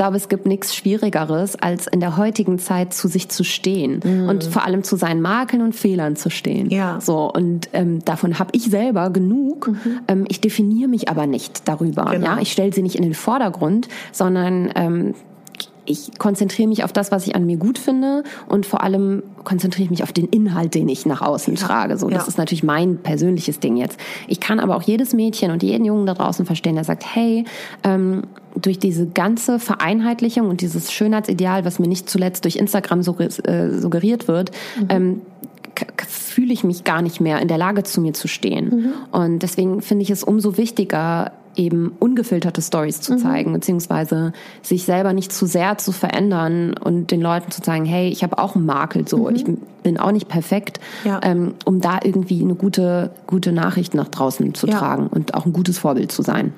glaube, es gibt nichts Schwierigeres, als in der heutigen Zeit zu sich zu stehen mhm. und vor allem zu seinen Makeln und Fehlern zu stehen. Ja. So und ähm, davon habe ich selber genug. Mhm. Ähm, ich definiere mich aber nicht darüber. Genau. Ja, ich stelle sie nicht in den Vordergrund, sondern ähm, ich konzentriere mich auf das, was ich an mir gut finde und vor allem konzentriere ich mich auf den Inhalt, den ich nach außen ja. trage. So, das ja. ist natürlich mein persönliches Ding jetzt. Ich kann aber auch jedes Mädchen und jeden Jungen da draußen verstehen, der sagt, hey, ähm, durch diese ganze Vereinheitlichung und dieses Schönheitsideal, was mir nicht zuletzt durch Instagram äh, suggeriert wird, mhm. ähm, fühle ich mich gar nicht mehr in der Lage, zu mir zu stehen. Mhm. Und deswegen finde ich es umso wichtiger, eben ungefilterte Stories zu mhm. zeigen, beziehungsweise sich selber nicht zu sehr zu verändern und den Leuten zu sagen, hey, ich habe auch einen Makel, so, mhm. ich bin auch nicht perfekt, ja. ähm, um da irgendwie eine gute, gute Nachricht nach draußen zu ja. tragen und auch ein gutes Vorbild zu sein.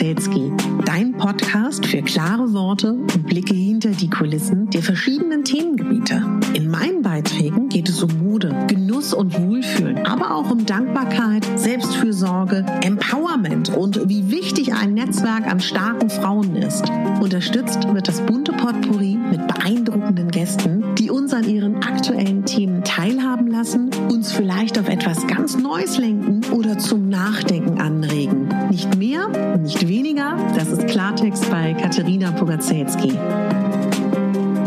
Pugacelski. Dein Podcast für klare Worte und Blicke hinter die Kulissen der verschiedenen Themengebiete. In meinen Beiträgen geht es um Mode, Genuss und Wohlfühlen, aber auch um Dankbarkeit, Selbstfürsorge, Empowerment und wie wichtig ein Netzwerk an starken Frauen ist. Unterstützt wird das bunte Potpourri mit beeindruckenden Gästen, die uns an ihren aktuellen Themen teilhaben lassen, uns vielleicht auf etwas ganz Neues lenken oder zum Nachdenken anregen. Nicht mehr, nicht weniger, das ist Klartext bei Katharina Pogacelski.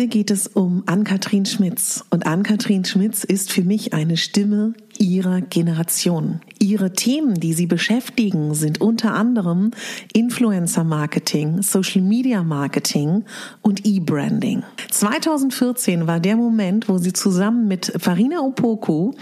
Heute geht es um Ann-Kathrin Schmitz. Und Ann-Kathrin Schmitz ist für mich eine Stimme ihrer Generation. Ihre Themen, die sie beschäftigen, sind unter anderem Influencer Marketing, Social Media Marketing und E-Branding. 2014 war der Moment, wo sie zusammen mit Farina Opoku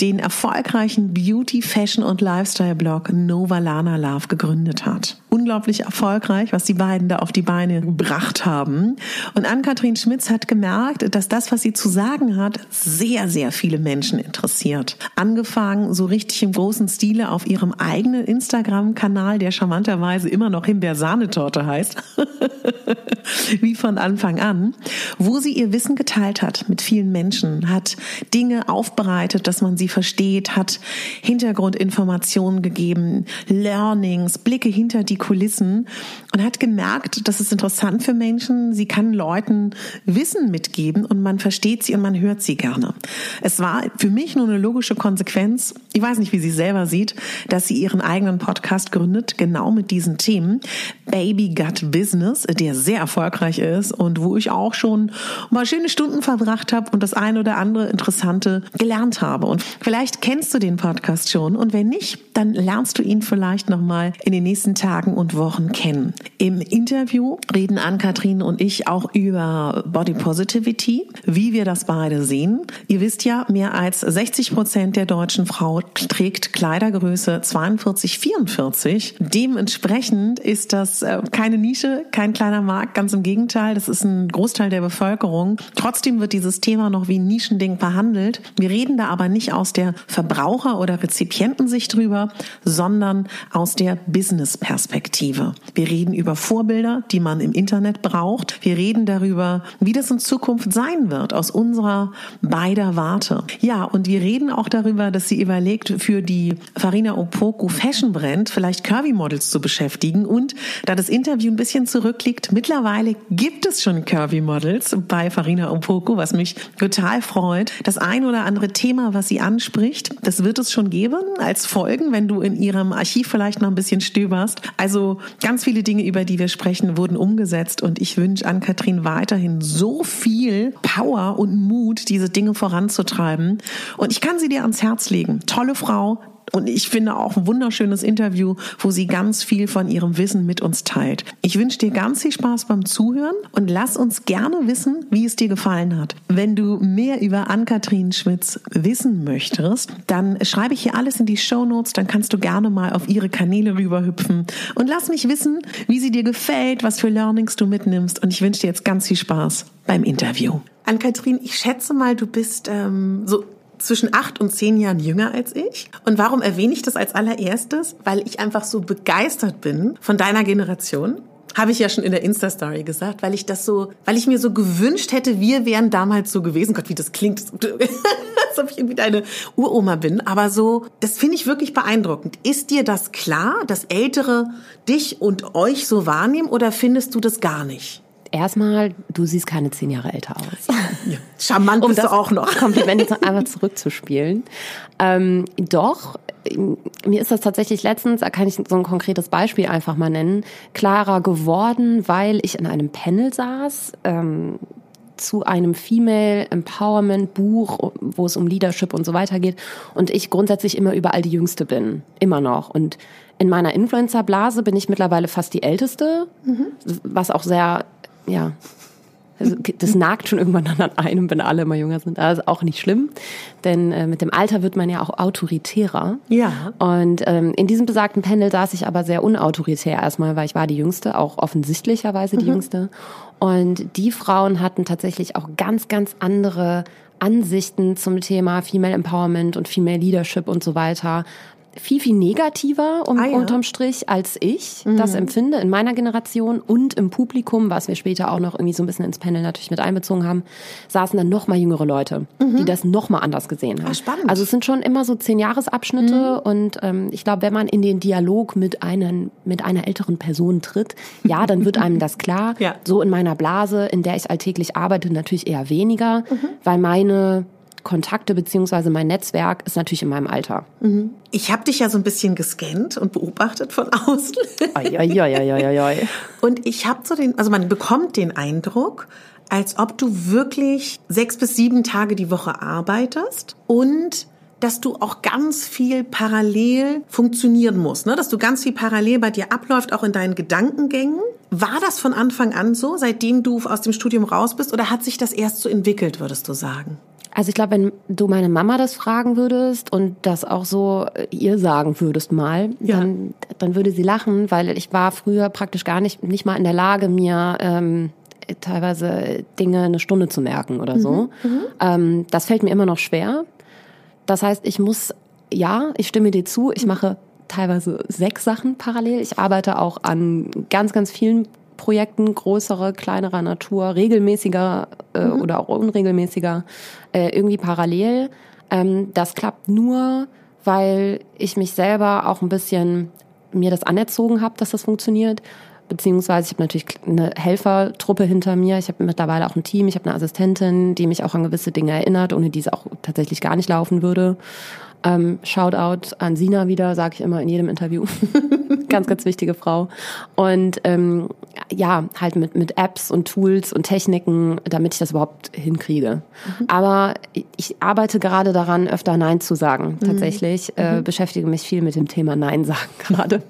den erfolgreichen Beauty, Fashion und Lifestyle Blog Nova Lana Love gegründet hat. Unglaublich erfolgreich, was die beiden da auf die Beine gebracht haben. Und Ann-Kathrin Schmitz hat gemerkt, dass das, was sie zu sagen hat, sehr, sehr viele Menschen interessiert. Angefangen so richtig im großen Stile auf ihrem eigenen Instagram-Kanal, der charmanterweise immer noch Himbeersahnetorte heißt, wie von Anfang an, wo sie ihr Wissen geteilt hat mit vielen Menschen, hat Dinge aufbereitet, dass man sie versteht, hat Hintergrundinformationen gegeben, Learnings, Blicke hinter die Kulissen und hat gemerkt, das ist interessant für Menschen. Sie kann Leuten Wissen mitgeben und man versteht sie und man hört sie gerne. Es war für mich nur eine logische Konsequenz. Ich weiß nicht, wie sie selber sieht, dass sie ihren eigenen Podcast gründet, genau mit diesen Themen. Baby Gut Business, der sehr erfolgreich ist und wo ich auch schon mal schöne Stunden verbracht habe und das eine oder andere Interessante gelernt habe. Und vielleicht kennst du den Podcast schon und wenn nicht, dann lernst du ihn vielleicht nochmal in den nächsten Tagen und Wochen kennen. Im Interview reden Ann-Kathrin und ich auch über Body Positivity, wie wir das beide sehen. Ihr wisst ja, mehr als 60 Prozent der deutschen Frau trägt Kleidergröße 42, 44. Dementsprechend ist das äh, keine Nische, kein kleiner Markt, ganz im Gegenteil, das ist ein Großteil der Bevölkerung. Trotzdem wird dieses Thema noch wie ein Nischending behandelt. Wir reden da aber nicht aus der Verbraucher- oder Rezipientensicht drüber, sondern aus der Business-Perspektive. Wir reden über Vorbilder, die man im Internet braucht. Wir reden darüber, wie das in Zukunft sein wird, aus unserer beider Warte. Ja, und wir reden auch darüber, dass sie überlegt, für die Farina Opoku Fashion Brand vielleicht Curvy Models zu beschäftigen. Und da das Interview ein bisschen zurückliegt, mittlerweile gibt es schon Curvy Models. Bei Farina Opoko, was mich total freut. Das ein oder andere Thema, was sie anspricht, das wird es schon geben als Folgen, wenn du in ihrem Archiv vielleicht noch ein bisschen stöberst. Also ganz viele Dinge, über die wir sprechen, wurden umgesetzt und ich wünsche an Kathrin weiterhin so viel Power und Mut, diese Dinge voranzutreiben. Und ich kann sie dir ans Herz legen. Tolle Frau, und ich finde auch ein wunderschönes Interview, wo sie ganz viel von ihrem Wissen mit uns teilt. Ich wünsche dir ganz viel Spaß beim Zuhören und lass uns gerne wissen, wie es dir gefallen hat. Wenn du mehr über Ann-Kathrin Schmitz wissen möchtest, dann schreibe ich hier alles in die Show Notes, dann kannst du gerne mal auf ihre Kanäle rüberhüpfen und lass mich wissen, wie sie dir gefällt, was für Learnings du mitnimmst und ich wünsche dir jetzt ganz viel Spaß beim Interview. Ann-Kathrin, ich schätze mal, du bist ähm, so zwischen acht und zehn Jahren jünger als ich. Und warum erwähne ich das als allererstes? Weil ich einfach so begeistert bin von deiner Generation. Habe ich ja schon in der Insta-Story gesagt, weil ich das so, weil ich mir so gewünscht hätte, wir wären damals so gewesen. Gott, wie das klingt, als ob ich irgendwie deine Uroma bin. Aber so, das finde ich wirklich beeindruckend. Ist dir das klar, dass Ältere dich und euch so wahrnehmen oder findest du das gar nicht? Erstmal, du siehst keine zehn Jahre älter aus. Ja, charmant um bist du auch noch. Kompliment einmal zurückzuspielen. Ähm, doch, mir ist das tatsächlich letztens, da kann ich so ein konkretes Beispiel einfach mal nennen, klarer geworden, weil ich in einem Panel saß. Ähm, zu einem Female Empowerment Buch, wo es um Leadership und so weiter geht und ich grundsätzlich immer überall die Jüngste bin, immer noch und in meiner Influencer-Blase bin ich mittlerweile fast die Älteste, mhm. was auch sehr ja, also das nagt schon irgendwann an einem, wenn alle immer jünger sind. Das ist auch nicht schlimm, denn äh, mit dem Alter wird man ja auch autoritärer. Ja. Und ähm, in diesem besagten Panel saß ich aber sehr unautoritär erstmal, weil ich war die Jüngste, auch offensichtlicherweise die mhm. Jüngste. Und die Frauen hatten tatsächlich auch ganz, ganz andere Ansichten zum Thema Female Empowerment und Female Leadership und so weiter, viel, viel negativer um, ah, ja. unterm Strich, als ich mhm. das empfinde in meiner Generation und im Publikum, was wir später auch noch irgendwie so ein bisschen ins Panel natürlich mit einbezogen haben, saßen dann noch mal jüngere Leute, mhm. die das noch mal anders gesehen haben. Ah, spannend. Also es sind schon immer so zehn Jahresabschnitte mhm. und ähm, ich glaube, wenn man in den Dialog mit einen mit einer älteren Person tritt, ja, dann wird einem das klar. ja. So in meiner Blase, in der ich alltäglich arbeite, natürlich eher weniger, mhm. weil meine Kontakte beziehungsweise mein Netzwerk ist natürlich in meinem Alter. Mhm. Ich habe dich ja so ein bisschen gescannt und beobachtet von außen. Ai, ai, ai, ai, ai. Und ich habe so den, also man bekommt den Eindruck, als ob du wirklich sechs bis sieben Tage die Woche arbeitest und dass du auch ganz viel parallel funktionieren musst, ne? dass du ganz viel parallel bei dir abläuft, auch in deinen Gedankengängen. War das von Anfang an so, seitdem du aus dem Studium raus bist, oder hat sich das erst so entwickelt, würdest du sagen? Also ich glaube, wenn du meine Mama das fragen würdest und das auch so äh, ihr sagen würdest mal, ja. dann, dann würde sie lachen, weil ich war früher praktisch gar nicht, nicht mal in der Lage, mir ähm, teilweise Dinge eine Stunde zu merken oder so. Mhm, mhm. ähm, das fällt mir immer noch schwer. Das heißt, ich muss, ja, ich stimme dir zu, ich mache teilweise sechs Sachen parallel. Ich arbeite auch an ganz, ganz vielen Projekten größere, kleinerer Natur, regelmäßiger äh, mhm. oder auch unregelmäßiger, äh, irgendwie parallel. Ähm, das klappt nur, weil ich mich selber auch ein bisschen mir das anerzogen habe, dass das funktioniert. Beziehungsweise ich habe natürlich eine Helfertruppe hinter mir. Ich habe mittlerweile auch ein Team. Ich habe eine Assistentin, die mich auch an gewisse Dinge erinnert, ohne die es auch tatsächlich gar nicht laufen würde. Ähm, Shoutout an Sina wieder, sage ich immer in jedem Interview. ganz, ganz wichtige Frau. Und ähm, ja, halt mit, mit Apps und Tools und Techniken, damit ich das überhaupt hinkriege. Mhm. Aber ich arbeite gerade daran, öfter Nein zu sagen. Mhm. Tatsächlich äh, mhm. beschäftige mich viel mit dem Thema Nein sagen gerade,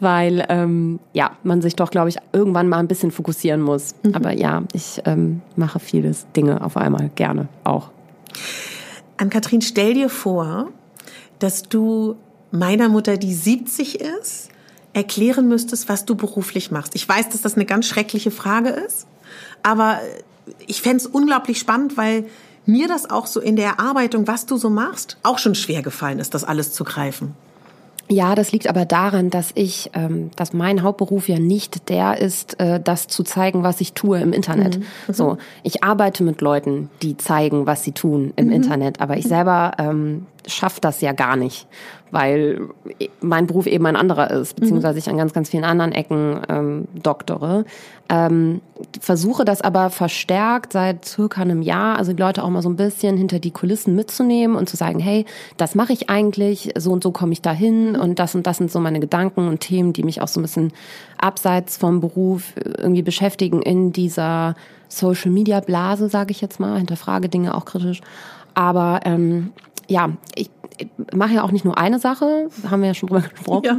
weil ähm, ja man sich doch, glaube ich, irgendwann mal ein bisschen fokussieren muss. Mhm. Aber ja, ich ähm, mache vieles Dinge auf einmal gerne auch. Ann-Kathrin, stell dir vor, dass du meiner Mutter, die 70 ist, erklären müsstest, was du beruflich machst. Ich weiß, dass das eine ganz schreckliche Frage ist, aber ich fände es unglaublich spannend, weil mir das auch so in der Erarbeitung, was du so machst, auch schon schwer gefallen ist, das alles zu greifen. Ja, das liegt aber daran, dass ich, ähm, dass mein Hauptberuf ja nicht der ist, äh, das zu zeigen, was ich tue im Internet. Mhm. mhm. So, ich arbeite mit Leuten, die zeigen, was sie tun im mhm. Internet, aber ich selber ähm, schafft das ja gar nicht, weil mein Beruf eben ein anderer ist, beziehungsweise ich an ganz, ganz vielen anderen Ecken ähm, doktore. Ähm, versuche das aber verstärkt seit circa einem Jahr, also die Leute auch mal so ein bisschen hinter die Kulissen mitzunehmen und zu sagen, hey, das mache ich eigentlich, so und so komme ich dahin und das und das sind so meine Gedanken und Themen, die mich auch so ein bisschen abseits vom Beruf irgendwie beschäftigen in dieser Social Media Blase, sage ich jetzt mal, hinterfrage Dinge auch kritisch. Aber ähm, ja, ich mache ja auch nicht nur eine Sache, haben wir ja schon drüber gesprochen, ja.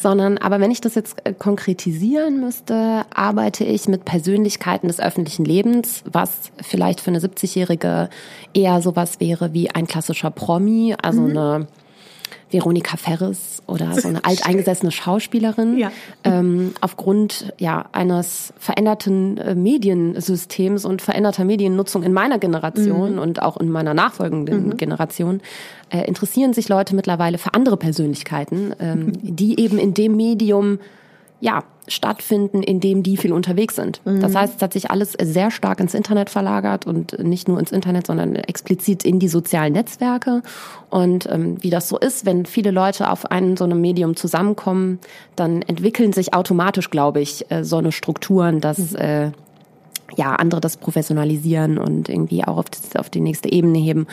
sondern aber wenn ich das jetzt äh, konkretisieren müsste, arbeite ich mit Persönlichkeiten des öffentlichen Lebens, was vielleicht für eine 70-Jährige eher sowas wäre wie ein klassischer Promi, also mhm. eine Veronika Ferris oder so eine alteingesessene Schauspielerin ja. ähm, aufgrund ja eines veränderten äh, Mediensystems und veränderter Mediennutzung in meiner Generation mhm. und auch in meiner nachfolgenden mhm. Generation äh, interessieren sich Leute mittlerweile für andere Persönlichkeiten, ähm, die eben in dem Medium ja, stattfinden, in dem die viel unterwegs sind. Mhm. Das heißt, es hat sich alles sehr stark ins Internet verlagert und nicht nur ins Internet, sondern explizit in die sozialen Netzwerke. Und ähm, wie das so ist, wenn viele Leute auf einem so einem Medium zusammenkommen, dann entwickeln sich automatisch, glaube ich, äh, so eine Strukturen, dass mhm. äh, ja, andere das professionalisieren und irgendwie auch auf, die, auf die nächste Ebene heben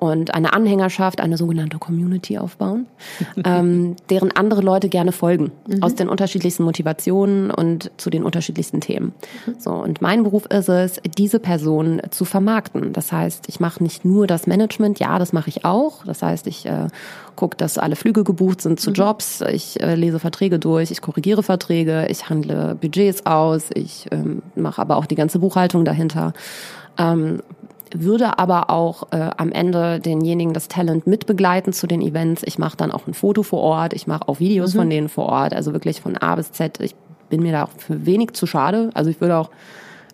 und eine Anhängerschaft, eine sogenannte Community aufbauen, ähm, deren andere Leute gerne folgen, mhm. aus den unterschiedlichsten Motivationen und zu den unterschiedlichsten Themen. Mhm. So, und mein Beruf ist es, diese Person zu vermarkten. Das heißt, ich mache nicht nur das Management, ja, das mache ich auch. Das heißt, ich äh, gucke, dass alle Flüge gebucht sind zu mhm. Jobs, ich äh, lese Verträge durch, ich korrigiere Verträge, ich handle Budgets aus, ich ähm, mache aber auch die ganze Buchhaltung dahinter. Ähm, würde aber auch äh, am Ende denjenigen das Talent mitbegleiten zu den Events. Ich mache dann auch ein Foto vor Ort, ich mache auch Videos mhm. von denen vor Ort, also wirklich von A bis Z. Ich bin mir da auch für wenig zu schade. Also ich würde auch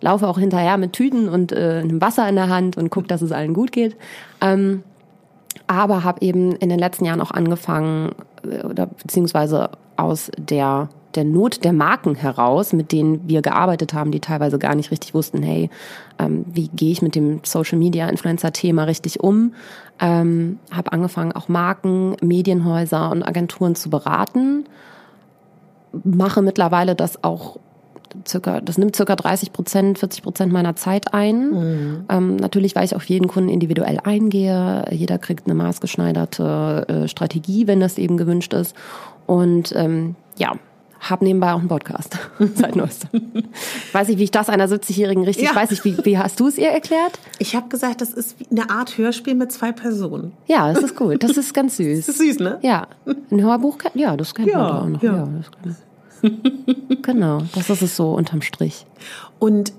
laufe auch hinterher mit Tüten und äh, einem Wasser in der Hand und gucke, dass es allen gut geht. Ähm, aber habe eben in den letzten Jahren auch angefangen, äh, oder beziehungsweise aus der der Not der Marken heraus, mit denen wir gearbeitet haben, die teilweise gar nicht richtig wussten, hey, ähm, wie gehe ich mit dem Social Media Influencer Thema richtig um? Ähm, habe angefangen, auch Marken, Medienhäuser und Agenturen zu beraten. Mache mittlerweile das auch circa, das nimmt circa 30 Prozent, 40 Prozent meiner Zeit ein. Mhm. Ähm, natürlich, weil ich auf jeden Kunden individuell eingehe. Jeder kriegt eine maßgeschneiderte äh, Strategie, wenn das eben gewünscht ist. Und ähm, ja, habe nebenbei auch einen Podcast seit neuestem. weiß ich, wie ich das einer 70-Jährigen richtig, ja. weiß ich, wie, wie hast du es ihr erklärt? Ich habe gesagt, das ist eine Art Hörspiel mit zwei Personen. Ja, das ist gut. Das ist ganz süß. Das ist süß, ne? Ja. Ein Hörbuch, ja, das kennt ja, man auch noch. Ja. ja das genau, das ist es so unterm Strich. Und,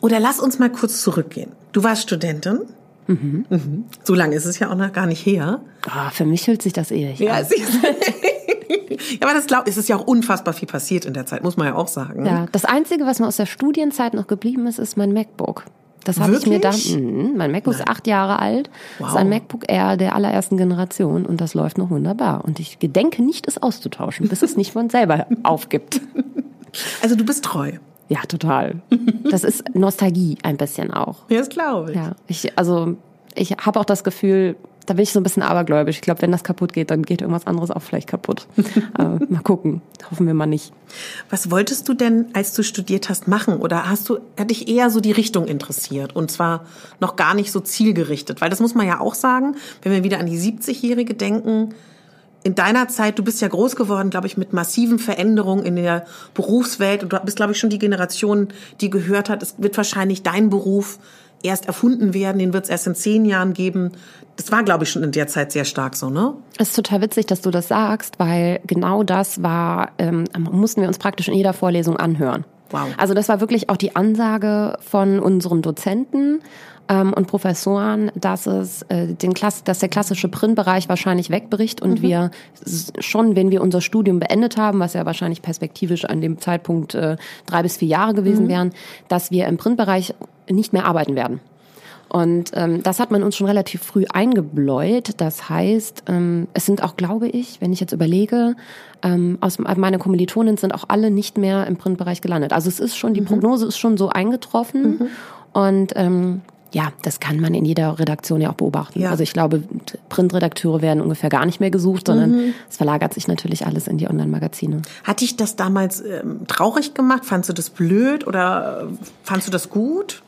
oder lass uns mal kurz zurückgehen. Du warst Studentin. Mhm. Mhm. So lange ist es ja auch noch gar nicht her. Oh, für mich fühlt sich das ewig ja, an. Ja, aber das glaubt, es ist ja auch unfassbar viel passiert in der Zeit, muss man ja auch sagen. Ja, das Einzige, was mir aus der Studienzeit noch geblieben ist, ist mein MacBook. Das habe ich mir da. Mh, mein MacBook Nein. ist acht Jahre alt. Wow. Das ist ein MacBook Air der allerersten Generation und das läuft noch wunderbar. Und ich gedenke nicht, es auszutauschen, bis es nicht von selber aufgibt. Also du bist treu. Ja, total. Das ist Nostalgie ein bisschen auch. Ja, das glaube ich. Ja, ich also ich habe auch das Gefühl, da bin ich so ein bisschen abergläubisch. Ich glaube, wenn das kaputt geht, dann geht irgendwas anderes auch vielleicht kaputt. äh, mal gucken. Hoffen wir mal nicht. Was wolltest du denn, als du studiert hast, machen? Oder hast du, hat dich eher so die Richtung interessiert? Und zwar noch gar nicht so zielgerichtet? Weil das muss man ja auch sagen, wenn wir wieder an die 70-Jährige denken, in deiner Zeit, du bist ja groß geworden, glaube ich, mit massiven Veränderungen in der Berufswelt und du bist, glaube ich, schon die Generation, die gehört hat, es wird wahrscheinlich dein Beruf erst erfunden werden, den wird es erst in zehn Jahren geben. Das war, glaube ich, schon in der Zeit sehr stark so, ne? Es ist total witzig, dass du das sagst, weil genau das war, ähm, mussten wir uns praktisch in jeder Vorlesung anhören. Wow. Also das war wirklich auch die Ansage von unseren Dozenten ähm, und Professoren, dass es äh, den Klass dass der klassische Printbereich wahrscheinlich wegbricht und mhm. wir schon, wenn wir unser Studium beendet haben, was ja wahrscheinlich perspektivisch an dem Zeitpunkt äh, drei bis vier Jahre gewesen mhm. wären, dass wir im Printbereich nicht mehr arbeiten werden. Und ähm, das hat man uns schon relativ früh eingebläut. Das heißt, ähm, es sind auch, glaube ich, wenn ich jetzt überlege, ähm, aus meine Kommilitonen sind auch alle nicht mehr im Printbereich gelandet. Also es ist schon, die mhm. Prognose ist schon so eingetroffen. Mhm. Und ähm, ja, das kann man in jeder Redaktion ja auch beobachten. Ja. Also ich glaube, Printredakteure werden ungefähr gar nicht mehr gesucht, sondern mhm. es verlagert sich natürlich alles in die Online-Magazine. Hat dich das damals ähm, traurig gemacht? Fandst du das blöd oder äh, fandst du das gut?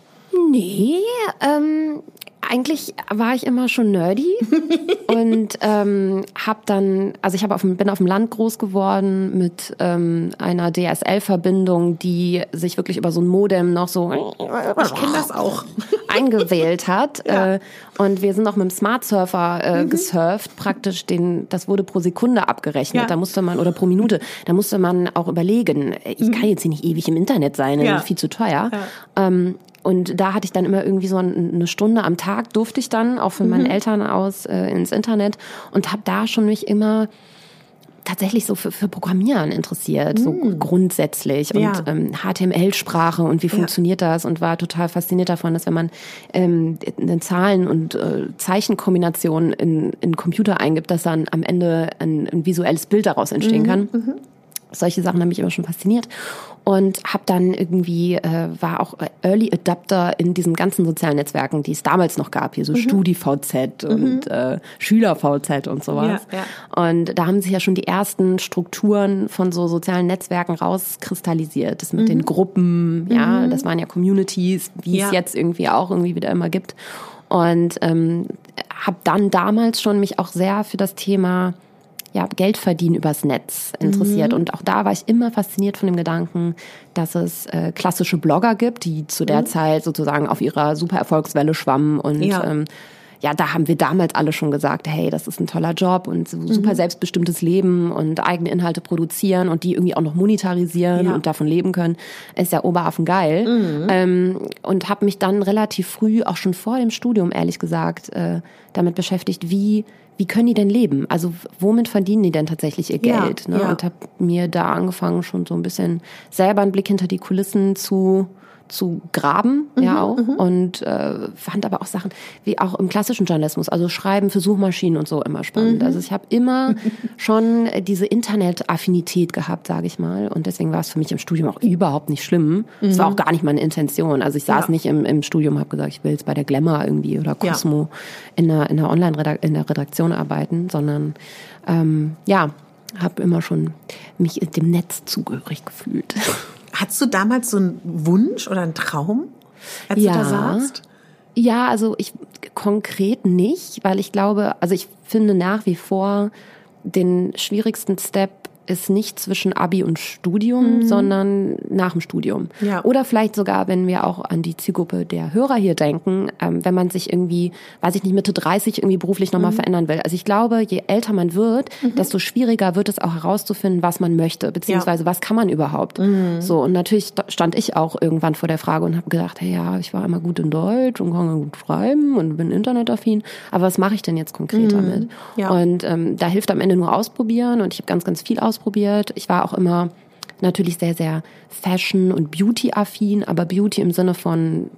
Nee, ähm, eigentlich war ich immer schon nerdy und ähm, habe dann, also ich hab auf bin auf dem Land groß geworden mit ähm, einer DSL-Verbindung, die sich wirklich über so ein Modem noch so ich kenne das auch eingewählt hat. ja. äh, und wir sind auch mit dem Smart Surfer äh, mhm. gesurft, praktisch den, das wurde pro Sekunde abgerechnet. Ja. Da musste man oder pro Minute, da musste man auch überlegen. Ich mhm. kann jetzt hier nicht ewig im Internet sein, ja. das ist viel zu teuer. Ja. Ähm, und da hatte ich dann immer irgendwie so eine Stunde am Tag, durfte ich dann auch von meinen mhm. Eltern aus äh, ins Internet und habe da schon mich immer tatsächlich so für, für Programmieren interessiert, mm. so grundsätzlich und ja. ähm, HTML-Sprache und wie ja. funktioniert das und war total fasziniert davon, dass wenn man ähm, eine Zahlen- und äh, Zeichenkombination in, in Computer eingibt, dass dann am Ende ein, ein visuelles Bild daraus entstehen mhm. kann. Solche Sachen haben mich immer schon fasziniert und habe dann irgendwie äh, war auch Early Adapter in diesen ganzen sozialen Netzwerken, die es damals noch gab, hier so mhm. StudiVZ und mhm. äh, SchülerVZ und sowas. Ja, ja. Und da haben sich ja schon die ersten Strukturen von so sozialen Netzwerken rauskristallisiert. Das mit mhm. den Gruppen, ja, mhm. das waren ja Communities, wie ja. es jetzt irgendwie auch irgendwie wieder immer gibt. Und ähm, habe dann damals schon mich auch sehr für das Thema ja, Geld verdienen übers Netz interessiert. Mhm. Und auch da war ich immer fasziniert von dem Gedanken, dass es äh, klassische Blogger gibt, die zu der mhm. Zeit sozusagen auf ihrer super Erfolgswelle schwammen und ja. ähm, ja, da haben wir damals alle schon gesagt, hey, das ist ein toller Job und super mhm. selbstbestimmtes Leben und eigene Inhalte produzieren und die irgendwie auch noch monetarisieren ja. und davon leben können, ist ja Oberaffen geil. Mhm. Ähm, und habe mich dann relativ früh, auch schon vor dem Studium, ehrlich gesagt, äh, damit beschäftigt, wie wie können die denn leben? Also womit verdienen die denn tatsächlich ihr Geld? Ja, ne? ja. Und habe mir da angefangen, schon so ein bisschen selber einen Blick hinter die Kulissen zu zu graben, mhm, ja auch. Mhm. Und äh, fand aber auch Sachen, wie auch im klassischen Journalismus, also Schreiben für Suchmaschinen und so immer spannend. Mhm. Also ich habe immer schon diese Internetaffinität gehabt, sage ich mal. Und deswegen war es für mich im Studium auch überhaupt nicht schlimm. Es war mhm. auch gar nicht meine Intention. Also ich saß ja. nicht im, im Studium, habe gesagt, ich will jetzt bei der Glamour irgendwie oder Cosmo ja. in der, in der Online in der Redaktion arbeiten, sondern ähm, ja, habe immer schon mich dem Netz zugehörig gefühlt. Hattest du damals so einen Wunsch oder einen Traum, als ja. du da saßt? Ja, also ich konkret nicht, weil ich glaube, also ich finde nach wie vor den schwierigsten Step ist nicht zwischen Abi und Studium, mhm. sondern nach dem Studium. Ja. Oder vielleicht sogar, wenn wir auch an die Zielgruppe der Hörer hier denken, ähm, wenn man sich irgendwie, weiß ich nicht, Mitte 30 irgendwie beruflich nochmal mhm. verändern will. Also ich glaube, je älter man wird, mhm. desto schwieriger wird es auch herauszufinden, was man möchte, beziehungsweise ja. was kann man überhaupt. Mhm. So, und natürlich stand ich auch irgendwann vor der Frage und habe gedacht, hey, ja, ich war immer gut in Deutsch und kann gut schreiben und bin internetaffin, aber was mache ich denn jetzt konkret mhm. damit? Ja. Und ähm, da hilft am Ende nur ausprobieren und ich habe ganz, ganz viel ausprobiert ausprobiert. Ich war auch immer natürlich sehr, sehr Fashion- und Beauty-affin, aber Beauty im Sinne von,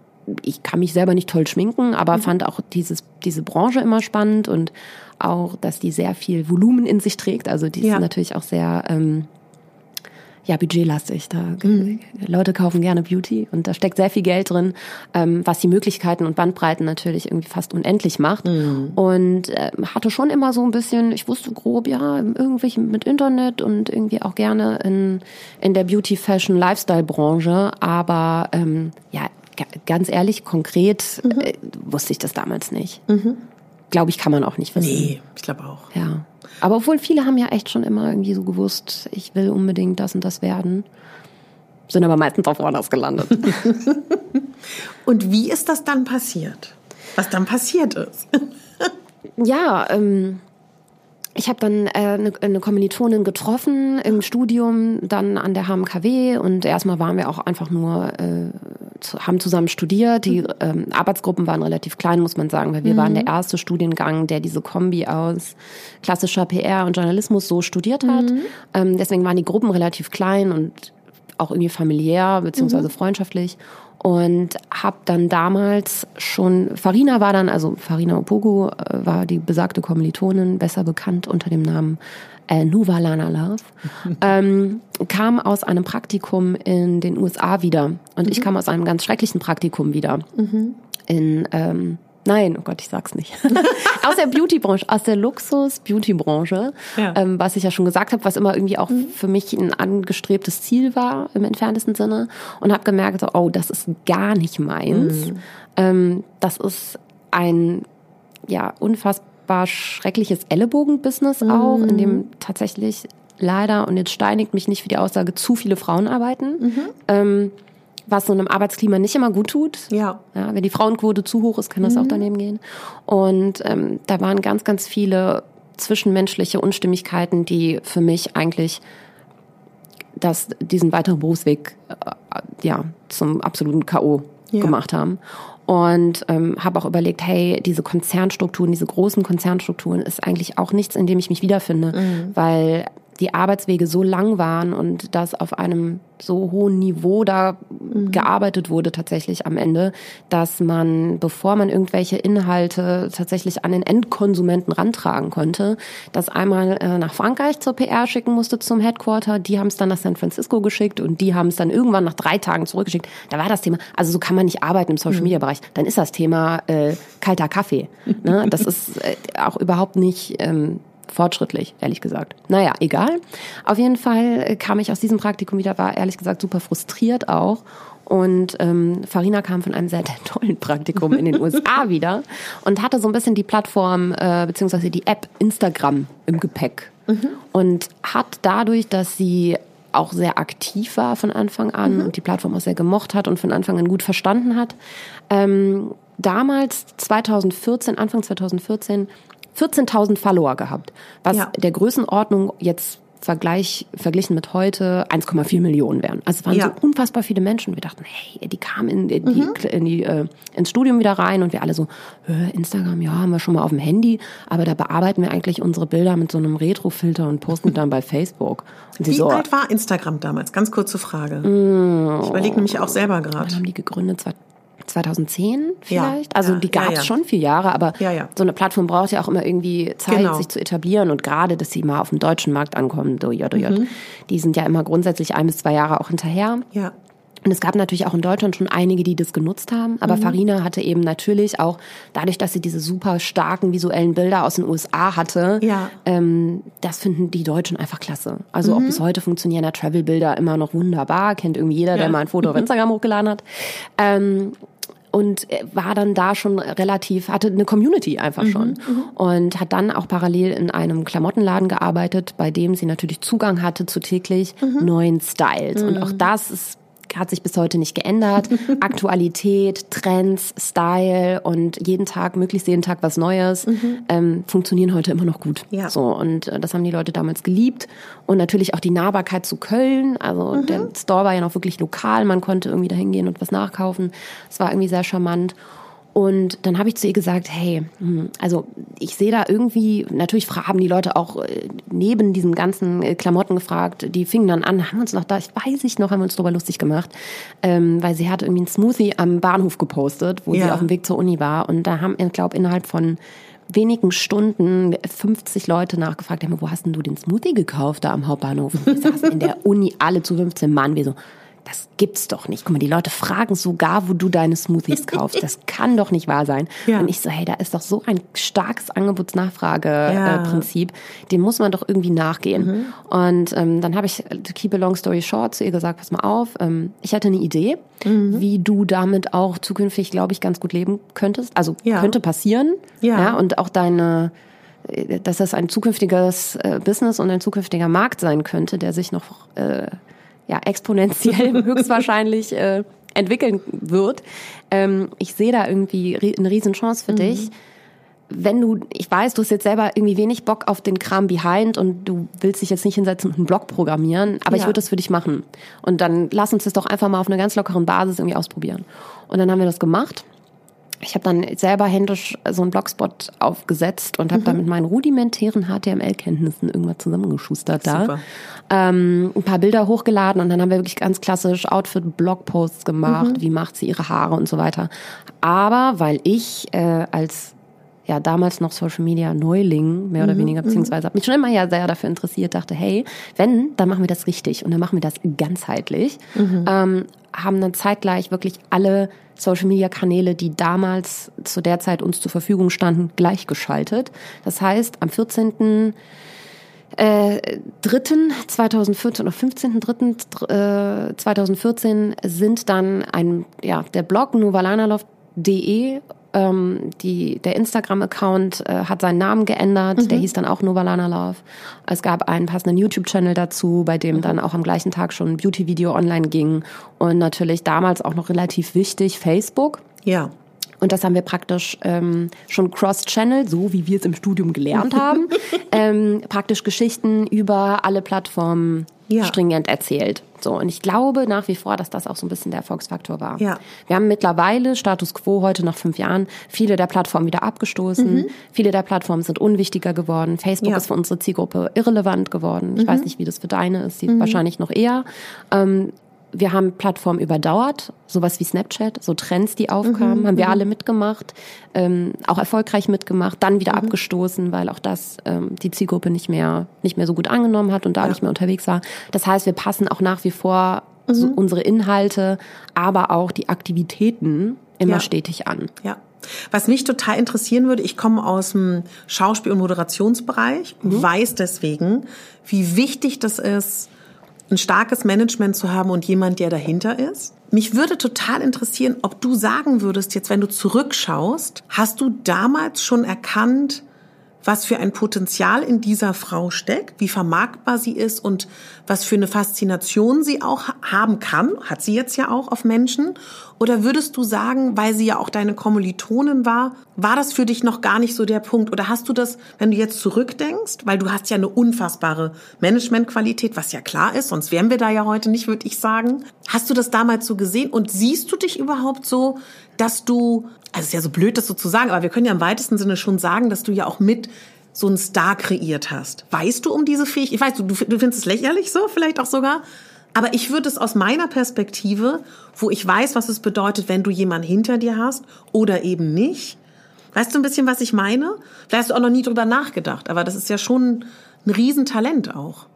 ich kann mich selber nicht toll schminken, aber mhm. fand auch dieses, diese Branche immer spannend und auch, dass die sehr viel Volumen in sich trägt. Also die ja. ist natürlich auch sehr ähm, ja, budgetlastig. Da mhm. Leute kaufen gerne Beauty und da steckt sehr viel Geld drin, ähm, was die Möglichkeiten und Bandbreiten natürlich irgendwie fast unendlich macht. Mhm. Und äh, hatte schon immer so ein bisschen, ich wusste grob, ja, irgendwie mit Internet und irgendwie auch gerne in, in der Beauty, Fashion, Lifestyle-Branche. Aber ähm, ja, ganz ehrlich, konkret mhm. äh, wusste ich das damals nicht. Mhm. Glaube ich, kann man auch nicht wissen. Nee, ich glaube auch. Ja. Aber obwohl viele haben ja echt schon immer irgendwie so gewusst, ich will unbedingt das und das werden. Sind aber meistens auch woanders gelandet. und wie ist das dann passiert? Was dann passiert ist? ja, ähm, ich habe dann äh, eine, eine Kommilitonin getroffen im Studium, dann an der HMKW und erstmal waren wir auch einfach nur, äh, zu, haben zusammen studiert. Die ähm, Arbeitsgruppen waren relativ klein, muss man sagen, weil wir mhm. waren der erste Studiengang, der diese Kombi aus klassischer PR und Journalismus so studiert hat. Mhm. Ähm, deswegen waren die Gruppen relativ klein und auch irgendwie familiär beziehungsweise mhm. freundschaftlich und habe dann damals schon Farina war dann also Farina Opogu äh, war die besagte Kommilitonin besser bekannt unter dem Namen äh, Nuva Lana Love ähm, kam aus einem Praktikum in den USA wieder und mhm. ich kam aus einem ganz schrecklichen Praktikum wieder mhm. in ähm, Nein, oh Gott, ich sag's nicht. aus der Beauty-Branche, aus der Luxus-Beauty-Branche, ja. ähm, was ich ja schon gesagt habe, was immer irgendwie auch mhm. für mich ein angestrebtes Ziel war im entferntesten Sinne und habe gemerkt, so, oh, das ist gar nicht meins. Mhm. Ähm, das ist ein ja unfassbar schreckliches Ellenbogen-Business mhm. auch, in dem tatsächlich leider und jetzt steinigt mich nicht für die Aussage zu viele Frauen arbeiten. Mhm. Ähm, was so einem Arbeitsklima nicht immer gut tut. Ja. ja wenn die Frauenquote zu hoch ist, kann das mhm. auch daneben gehen. Und ähm, da waren ganz, ganz viele zwischenmenschliche Unstimmigkeiten, die für mich eigentlich das, diesen weiteren Berufsweg äh, ja, zum absoluten K.O. Ja. gemacht haben. Und ähm, habe auch überlegt, hey, diese Konzernstrukturen, diese großen Konzernstrukturen ist eigentlich auch nichts, in dem ich mich wiederfinde, mhm. weil die Arbeitswege so lang waren und dass auf einem so hohen Niveau da mhm. gearbeitet wurde tatsächlich am Ende, dass man, bevor man irgendwelche Inhalte tatsächlich an den Endkonsumenten rantragen konnte, das einmal äh, nach Frankreich zur PR schicken musste zum Headquarter, die haben es dann nach San Francisco geschickt und die haben es dann irgendwann nach drei Tagen zurückgeschickt. Da war das Thema, also so kann man nicht arbeiten im Social-Media-Bereich. Mhm. Dann ist das Thema äh, kalter Kaffee. Ne? Das ist äh, auch überhaupt nicht... Ähm, fortschrittlich, ehrlich gesagt. Naja, egal. Auf jeden Fall äh, kam ich aus diesem Praktikum wieder, war ehrlich gesagt super frustriert auch. Und ähm, Farina kam von einem sehr, sehr tollen Praktikum in den USA wieder und hatte so ein bisschen die Plattform äh, beziehungsweise die App Instagram im Gepäck. Mhm. Und hat dadurch, dass sie auch sehr aktiv war von Anfang an mhm. und die Plattform auch sehr gemocht hat und von Anfang an gut verstanden hat, ähm, damals 2014, Anfang 2014 14.000 Follower gehabt, was ja. der Größenordnung jetzt Vergleich, verglichen mit heute 1,4 Millionen wären. Also es waren ja. so unfassbar viele Menschen. Wir dachten, hey, die kamen in, in die, mhm. in die, äh, ins Studium wieder rein und wir alle so, Instagram, ja, haben wir schon mal auf dem Handy, aber da bearbeiten wir eigentlich unsere Bilder mit so einem Retrofilter und posten dann bei Facebook. Wie so, alt war Instagram damals? Ganz kurze Frage. Mm, ich überlege nämlich auch selber gerade. Wann haben die gegründet? 2010 vielleicht. Ja, also ja, die gab es ja, schon vier Jahre, aber so eine Plattform braucht ja auch immer irgendwie Zeit, genau. sich zu etablieren und gerade, dass sie mal auf dem deutschen Markt ankommen, do, jod, jod, mhm. die sind ja immer grundsätzlich ein bis zwei Jahre auch hinterher. Ja. Und es gab natürlich auch in Deutschland schon einige, die das genutzt haben. Aber mhm. Farina hatte eben natürlich auch, dadurch, dass sie diese super starken visuellen Bilder aus den USA hatte, ja. ähm, das finden die Deutschen einfach klasse. Also mhm. auch bis heute funktionieren ja Travel-Bilder immer noch wunderbar. Kennt irgendwie jeder, ja. der mal ein Foto auf Instagram hochgeladen hat. Ähm, und war dann da schon relativ, hatte eine Community einfach schon mhm, mhm, und hat dann auch parallel in einem Klamottenladen gearbeitet, bei dem sie natürlich Zugang hatte zu täglich mhm. neuen Styles. Mhm. Und auch das ist hat sich bis heute nicht geändert. Aktualität, Trends, Style und jeden Tag, möglichst jeden Tag was Neues, mhm. ähm, funktionieren heute immer noch gut. Ja. So, und äh, das haben die Leute damals geliebt. Und natürlich auch die Nahbarkeit zu Köln. Also mhm. der Store war ja noch wirklich lokal. Man konnte irgendwie da hingehen und was nachkaufen. Es war irgendwie sehr charmant. Und dann habe ich zu ihr gesagt, hey, hm, also ich sehe da irgendwie, natürlich haben die Leute auch äh, neben diesen ganzen äh, Klamotten gefragt, die fingen dann an, haben uns noch da, ich weiß ich noch, haben wir uns drüber lustig gemacht, ähm, weil sie hatte irgendwie ein Smoothie am Bahnhof gepostet, wo ja. sie auf dem Weg zur Uni war. Und da haben, ich glaube, innerhalb von wenigen Stunden 50 Leute nachgefragt, haben, wo hast denn du den Smoothie gekauft da am Hauptbahnhof? Und wir saßen in der Uni alle zu 15 Mann, wir so, das gibt's doch nicht. Guck mal, die Leute fragen sogar, wo du deine Smoothies kaufst. Das kann doch nicht wahr sein. Ja. Und ich so, hey, da ist doch so ein starkes Angebotsnachfrage-Prinzip. Ja. Dem muss man doch irgendwie nachgehen. Mhm. Und ähm, dann habe ich, to keep a long story short, zu ihr gesagt, pass mal auf, ähm, ich hatte eine Idee, mhm. wie du damit auch zukünftig, glaube ich, ganz gut leben könntest. Also ja. könnte passieren. Ja. ja. Und auch deine äh, dass das ein zukünftiges äh, Business und ein zukünftiger Markt sein könnte, der sich noch äh, ja, exponentiell höchstwahrscheinlich äh, entwickeln wird. Ähm, ich sehe da irgendwie eine Riesenchance für mhm. dich. Wenn du, ich weiß, du hast jetzt selber irgendwie wenig Bock auf den Kram behind und du willst dich jetzt nicht hinsetzen und einen Blog programmieren, aber ja. ich würde das für dich machen. Und dann lass uns das doch einfach mal auf einer ganz lockeren Basis irgendwie ausprobieren. Und dann haben wir das gemacht ich habe dann selber händisch so einen Blogspot aufgesetzt und habe mhm. da mit meinen rudimentären HTML-Kenntnissen irgendwas zusammengeschustert da. Super. Ähm, ein paar Bilder hochgeladen und dann haben wir wirklich ganz klassisch Outfit-Blogposts gemacht, mhm. wie macht sie ihre Haare und so weiter. Aber weil ich äh, als ja damals noch Social Media Neuling, mehr oder mhm, weniger, beziehungsweise habe mich schon immer ja sehr dafür interessiert, dachte, hey, wenn, dann machen wir das richtig und dann machen wir das ganzheitlich. Mhm. Ähm, haben dann zeitgleich wirklich alle Social Media Kanäle, die damals zu der Zeit uns zur Verfügung standen, gleichgeschaltet. Das heißt, am 14. Äh, 2014 oder 15.3. Äh, 2014 sind dann ein, ja, der Blog novalanalov.de ähm, die, der Instagram-Account äh, hat seinen Namen geändert, mhm. der hieß dann auch Novalana Love. Es gab einen passenden YouTube-Channel dazu, bei dem mhm. dann auch am gleichen Tag schon ein Beauty-Video online ging. Und natürlich damals auch noch relativ wichtig, Facebook. Ja. Und das haben wir praktisch ähm, schon cross-channel, so wie wir es im Studium gelernt haben, ähm, praktisch Geschichten über alle Plattformen ja. stringent erzählt. So, und ich glaube nach wie vor, dass das auch so ein bisschen der Erfolgsfaktor war. Ja. Wir haben mittlerweile, Status quo heute nach fünf Jahren, viele der Plattformen wieder abgestoßen. Mhm. Viele der Plattformen sind unwichtiger geworden. Facebook ja. ist für unsere Zielgruppe irrelevant geworden. Ich mhm. weiß nicht, wie das für deine ist, sie mhm. wahrscheinlich noch eher. Ähm, wir haben Plattformen überdauert, sowas wie Snapchat, so Trends, die aufkamen, mhm, haben wir mhm. alle mitgemacht, ähm, auch erfolgreich mitgemacht, dann wieder mhm. abgestoßen, weil auch das ähm, die Zielgruppe nicht mehr nicht mehr so gut angenommen hat und da ja. nicht mehr unterwegs war. Das heißt, wir passen auch nach wie vor so mhm. unsere Inhalte, aber auch die Aktivitäten immer ja. stetig an. Ja. Was mich total interessieren würde, ich komme aus dem Schauspiel- und Moderationsbereich und mhm. weiß deswegen, wie wichtig das ist, ein starkes Management zu haben und jemand, der dahinter ist. Mich würde total interessieren, ob du sagen würdest, jetzt wenn du zurückschaust, hast du damals schon erkannt, was für ein Potenzial in dieser Frau steckt, wie vermarktbar sie ist und was für eine Faszination sie auch haben kann, hat sie jetzt ja auch auf Menschen? Oder würdest du sagen, weil sie ja auch deine Kommilitonin war, war das für dich noch gar nicht so der Punkt? Oder hast du das, wenn du jetzt zurückdenkst, weil du hast ja eine unfassbare Managementqualität, was ja klar ist, sonst wären wir da ja heute nicht, würde ich sagen. Hast du das damals so gesehen und siehst du dich überhaupt so, dass du, also es ist ja so blöd, das so zu sagen, aber wir können ja im weitesten Sinne schon sagen, dass du ja auch mit so einen Star kreiert hast. Weißt du um diese Fähigkeit? Ich weiß, du, du findest es lächerlich so, vielleicht auch sogar. Aber ich würde es aus meiner Perspektive, wo ich weiß, was es bedeutet, wenn du jemanden hinter dir hast oder eben nicht. Weißt du ein bisschen, was ich meine? Vielleicht hast du auch noch nie drüber nachgedacht, aber das ist ja schon ein Riesentalent auch.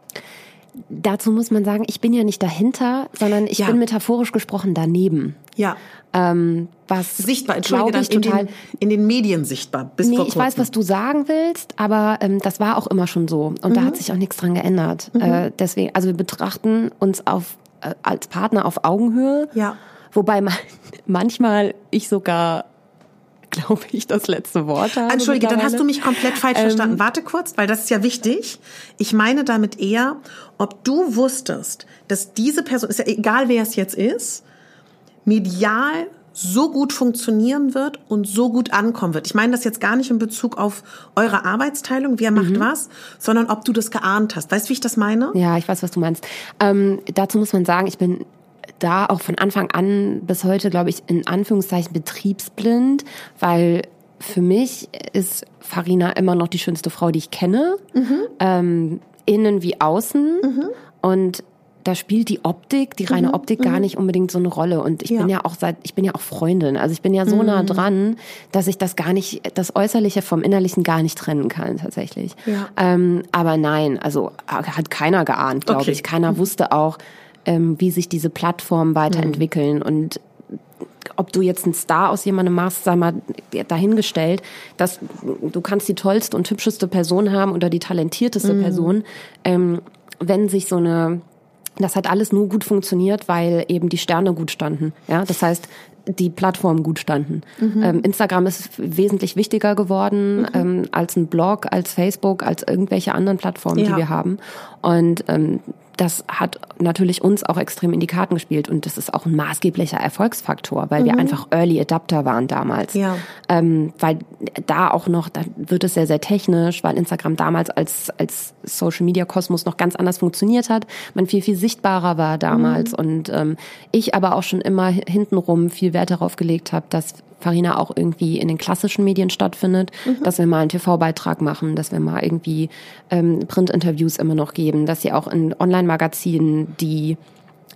Dazu muss man sagen, ich bin ja nicht dahinter, sondern ich ja. bin metaphorisch gesprochen daneben. Ja. Ähm, was sichtbar, entschuldige, ich, in, total, den, in den Medien sichtbar. Bis nee, vor ich weiß, was du sagen willst, aber ähm, das war auch immer schon so und mhm. da hat sich auch nichts dran geändert. Mhm. Äh, deswegen, also wir betrachten uns auf äh, als Partner auf Augenhöhe. Ja. Wobei man, manchmal ich sogar glaube ich, das letzte Wort habe. Entschuldige, dann hast du mich komplett falsch ähm, verstanden. Warte kurz, weil das ist ja wichtig. Ich meine damit eher, ob du wusstest, dass diese Person, ist ja egal wer es jetzt ist, medial so gut funktionieren wird und so gut ankommen wird. Ich meine das jetzt gar nicht in Bezug auf eure Arbeitsteilung, wer macht mhm. was, sondern ob du das geahnt hast. Weißt du, wie ich das meine? Ja, ich weiß, was du meinst. Ähm, dazu muss man sagen, ich bin da auch von Anfang an bis heute, glaube ich, in Anführungszeichen betriebsblind, weil für mich ist Farina immer noch die schönste Frau, die ich kenne, mhm. ähm, innen wie außen. Mhm. Und da spielt die Optik, die reine mhm. Optik gar mhm. nicht unbedingt so eine Rolle. Und ich ja. bin ja auch seit, ich bin ja auch Freundin. Also ich bin ja so mhm. nah dran, dass ich das gar nicht, das Äußerliche vom Innerlichen gar nicht trennen kann, tatsächlich. Ja. Ähm, aber nein, also hat keiner geahnt, glaube okay. ich. Keiner mhm. wusste auch, ähm, wie sich diese Plattformen weiterentwickeln. Mhm. Und ob du jetzt einen Star aus jemandem machst, sei mal dahingestellt, dass du kannst die tollste und hübscheste Person haben oder die talentierteste mhm. Person, ähm, wenn sich so eine das hat alles nur gut funktioniert, weil eben die Sterne gut standen. Ja, das heißt, die Plattformen gut standen. Mhm. Ähm, Instagram ist wesentlich wichtiger geworden mhm. ähm, als ein Blog, als Facebook, als irgendwelche anderen Plattformen, ja. die wir haben. Und ähm, das hat natürlich uns auch extrem in die Karten gespielt und das ist auch ein maßgeblicher Erfolgsfaktor, weil mhm. wir einfach Early Adapter waren damals. Ja. Ähm, weil da auch noch, da wird es sehr, sehr technisch, weil Instagram damals als, als Social Media Kosmos noch ganz anders funktioniert hat, man viel, viel sichtbarer war damals mhm. und ähm, ich aber auch schon immer hintenrum viel Wert darauf gelegt habe, dass Farina auch irgendwie in den klassischen Medien stattfindet, mhm. dass wir mal einen TV-Beitrag machen, dass wir mal irgendwie ähm, Print-Interviews immer noch geben, dass sie auch in Online-Magazinen, die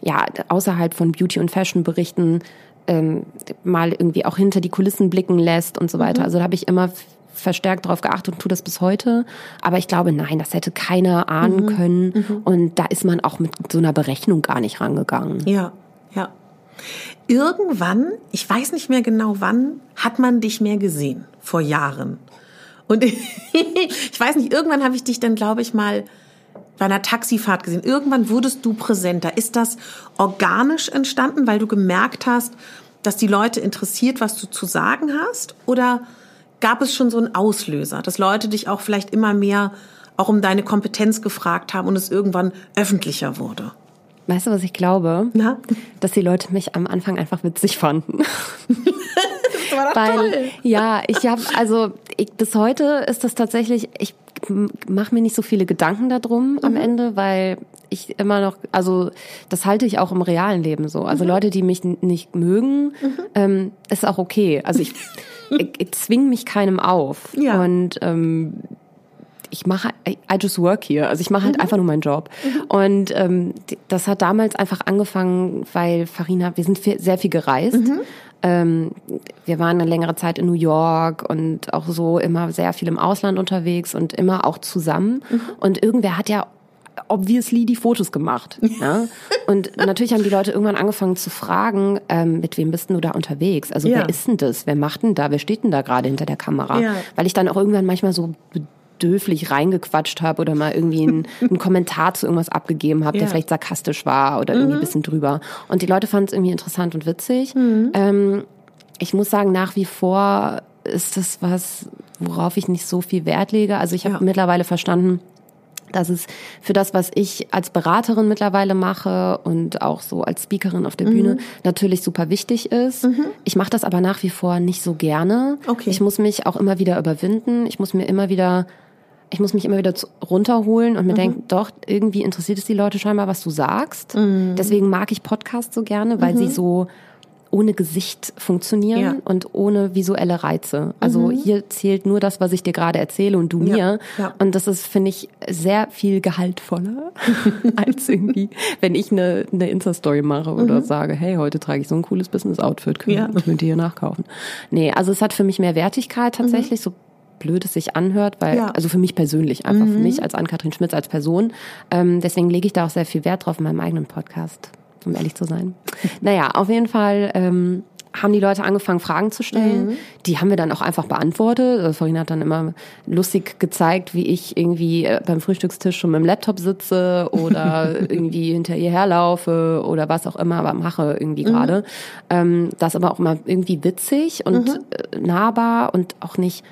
ja außerhalb von Beauty und Fashion berichten, ähm, mal irgendwie auch hinter die Kulissen blicken lässt und so weiter. Mhm. Also da habe ich immer verstärkt darauf geachtet und tue das bis heute. Aber ich glaube, nein, das hätte keiner ahnen mhm. können. Mhm. Und da ist man auch mit so einer Berechnung gar nicht rangegangen. Ja, ja. Irgendwann, ich weiß nicht mehr genau wann, hat man dich mehr gesehen. Vor Jahren. Und ich weiß nicht, irgendwann habe ich dich dann, glaube ich, mal bei einer Taxifahrt gesehen. Irgendwann wurdest du präsenter. Ist das organisch entstanden, weil du gemerkt hast, dass die Leute interessiert, was du zu sagen hast? Oder gab es schon so einen Auslöser, dass Leute dich auch vielleicht immer mehr auch um deine Kompetenz gefragt haben und es irgendwann öffentlicher wurde? Weißt du, was ich glaube? Na? Dass die Leute mich am Anfang einfach witzig fanden. das war doch Weil, toll. Ja, ich habe, also ich, bis heute ist das tatsächlich, ich mache mir nicht so viele Gedanken darum mhm. am Ende, weil ich immer noch, also das halte ich auch im realen Leben so. Also mhm. Leute, die mich nicht mögen, mhm. ähm, ist auch okay. Also ich, ich, ich zwinge mich keinem auf. Ja. Und ähm, ich mache, I just work here. Also ich mache halt mhm. einfach nur meinen Job. Mhm. Und ähm, das hat damals einfach angefangen, weil Farina, wir sind viel, sehr viel gereist. Mhm. Ähm, wir waren eine längere Zeit in New York und auch so immer sehr viel im Ausland unterwegs und immer auch zusammen. Mhm. Und irgendwer hat ja obviously die Fotos gemacht. Ja? Und natürlich haben die Leute irgendwann angefangen zu fragen, ähm, mit wem bist denn du da unterwegs? Also ja. wer ist denn das? Wer macht denn da? Wer steht denn da gerade hinter der Kamera? Ja. Weil ich dann auch irgendwann manchmal so döflich reingequatscht habe oder mal irgendwie einen, einen Kommentar zu irgendwas abgegeben habe, ja. der vielleicht sarkastisch war oder irgendwie mhm. ein bisschen drüber. Und die Leute fanden es irgendwie interessant und witzig. Mhm. Ähm, ich muss sagen, nach wie vor ist das was, worauf ich nicht so viel Wert lege. Also ich habe ja. mittlerweile verstanden, dass es für das, was ich als Beraterin mittlerweile mache und auch so als Speakerin auf der mhm. Bühne natürlich super wichtig ist. Mhm. Ich mache das aber nach wie vor nicht so gerne. Okay. Ich muss mich auch immer wieder überwinden. Ich muss mir immer wieder ich muss mich immer wieder runterholen und mir mhm. denken, doch, irgendwie interessiert es die Leute scheinbar, was du sagst. Mhm. Deswegen mag ich Podcasts so gerne, weil mhm. sie so ohne Gesicht funktionieren ja. und ohne visuelle Reize. Also mhm. hier zählt nur das, was ich dir gerade erzähle und du mir. Ja. Ja. Und das ist, finde ich, sehr viel gehaltvoller als irgendwie, wenn ich eine, eine Insta-Story mache oder mhm. sage, hey, heute trage ich so ein cooles Business-Outfit, ja. wir dir hier nachkaufen. Nee, also es hat für mich mehr Wertigkeit tatsächlich, mhm. so blöd es sich anhört, weil, ja. also für mich persönlich, einfach mhm. für mich als Ann-Kathrin Schmitz als Person. Ähm, deswegen lege ich da auch sehr viel Wert drauf in meinem eigenen Podcast, um ehrlich zu sein. naja, auf jeden Fall ähm, haben die Leute angefangen, Fragen zu stellen. Mhm. Die haben wir dann auch einfach beantwortet. Also Vorhin hat dann immer lustig gezeigt, wie ich irgendwie äh, beim Frühstückstisch schon mit dem Laptop sitze oder irgendwie hinter ihr herlaufe oder was auch immer, aber mache irgendwie mhm. gerade. Ähm, das aber auch immer irgendwie witzig und mhm. Äh, nahbar und auch nicht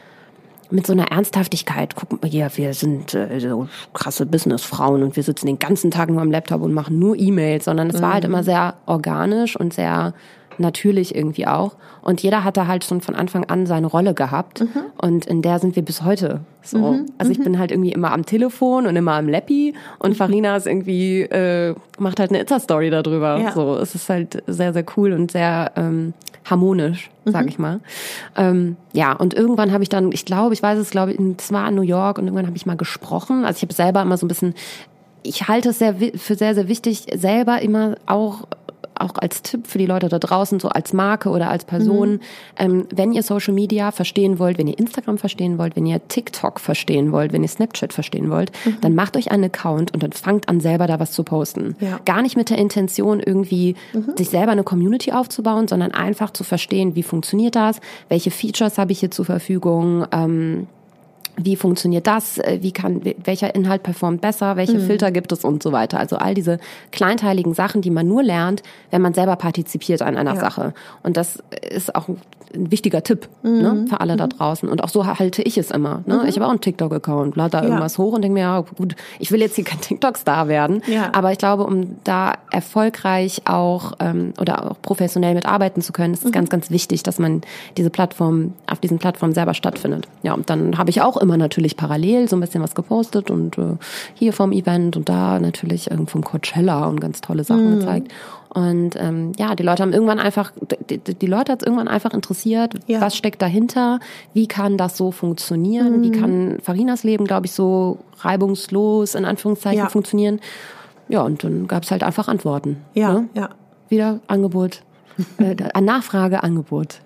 mit so einer Ernsthaftigkeit, guck mal hier, wir sind äh, so krasse Businessfrauen und wir sitzen den ganzen Tag nur am Laptop und machen nur E-Mails, sondern es war halt mhm. immer sehr organisch und sehr natürlich irgendwie auch. Und jeder hatte halt schon von Anfang an seine Rolle gehabt. Mhm. Und in der sind wir bis heute so. Mhm. Also ich mhm. bin halt irgendwie immer am Telefon und immer am Leppi und mhm. Farina ist irgendwie, äh, macht halt eine Insta-Story darüber. Ja. So, es ist halt sehr, sehr cool und sehr ähm, harmonisch, sag mhm. ich mal. Ähm, ja, und irgendwann habe ich dann, ich glaube, ich weiß es, glaube ich, es war in New York und irgendwann habe ich mal gesprochen. Also ich habe selber immer so ein bisschen ich halte es sehr für sehr, sehr wichtig, selber immer auch auch als Tipp für die Leute da draußen, so als Marke oder als Person, mhm. ähm, wenn ihr Social Media verstehen wollt, wenn ihr Instagram verstehen wollt, wenn ihr TikTok verstehen wollt, wenn ihr Snapchat verstehen wollt, mhm. dann macht euch einen Account und dann fangt an, selber da was zu posten. Ja. Gar nicht mit der Intention, irgendwie mhm. sich selber eine Community aufzubauen, sondern einfach zu verstehen, wie funktioniert das, welche Features habe ich hier zur Verfügung, ähm, wie funktioniert das, äh, wie kann, welcher Inhalt performt besser, welche mhm. Filter gibt es und so weiter. Also all diese kleinteiligen Sachen, die man nur lernt, wenn man selber partizipiert an einer ja. Sache. Und das ist auch ein wichtiger Tipp mhm. ne, für alle mhm. da draußen. Und auch so halte ich es immer. Ne? Mhm. Ich habe auch einen TikTok-Account, lade da ja. irgendwas hoch und denke mir, ja gut, ich will jetzt hier kein TikTok-Star werden. Ja. Aber ich glaube, um da erfolgreich auch ähm, oder auch professionell mitarbeiten zu können, ist es mhm. ganz, ganz wichtig, dass man diese Plattform, auf diesen Plattformen selber stattfindet. Ja, und dann habe ich auch immer natürlich parallel so ein bisschen was gepostet und äh, hier vom Event und da natürlich irgendwo vom Coachella und ganz tolle Sachen mhm. gezeigt. Und ähm, ja, die Leute haben irgendwann einfach, die, die Leute hat es irgendwann einfach interessiert, ja. was steckt dahinter, wie kann das so funktionieren, mhm. wie kann Farinas Leben, glaube ich, so reibungslos in Anführungszeichen ja. funktionieren. Ja, und dann gab es halt einfach Antworten. Ja, ne? ja. Wieder Angebot äh, Nachfrage, Angebot.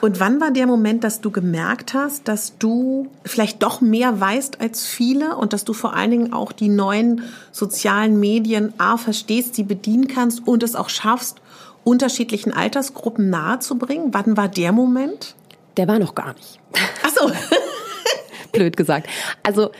Und wann war der Moment, dass du gemerkt hast, dass du vielleicht doch mehr weißt als viele und dass du vor allen Dingen auch die neuen sozialen Medien A verstehst, sie bedienen kannst und es auch schaffst, unterschiedlichen Altersgruppen nahezubringen? Wann war der Moment? Der war noch gar nicht. Ach so. Blöd gesagt. Also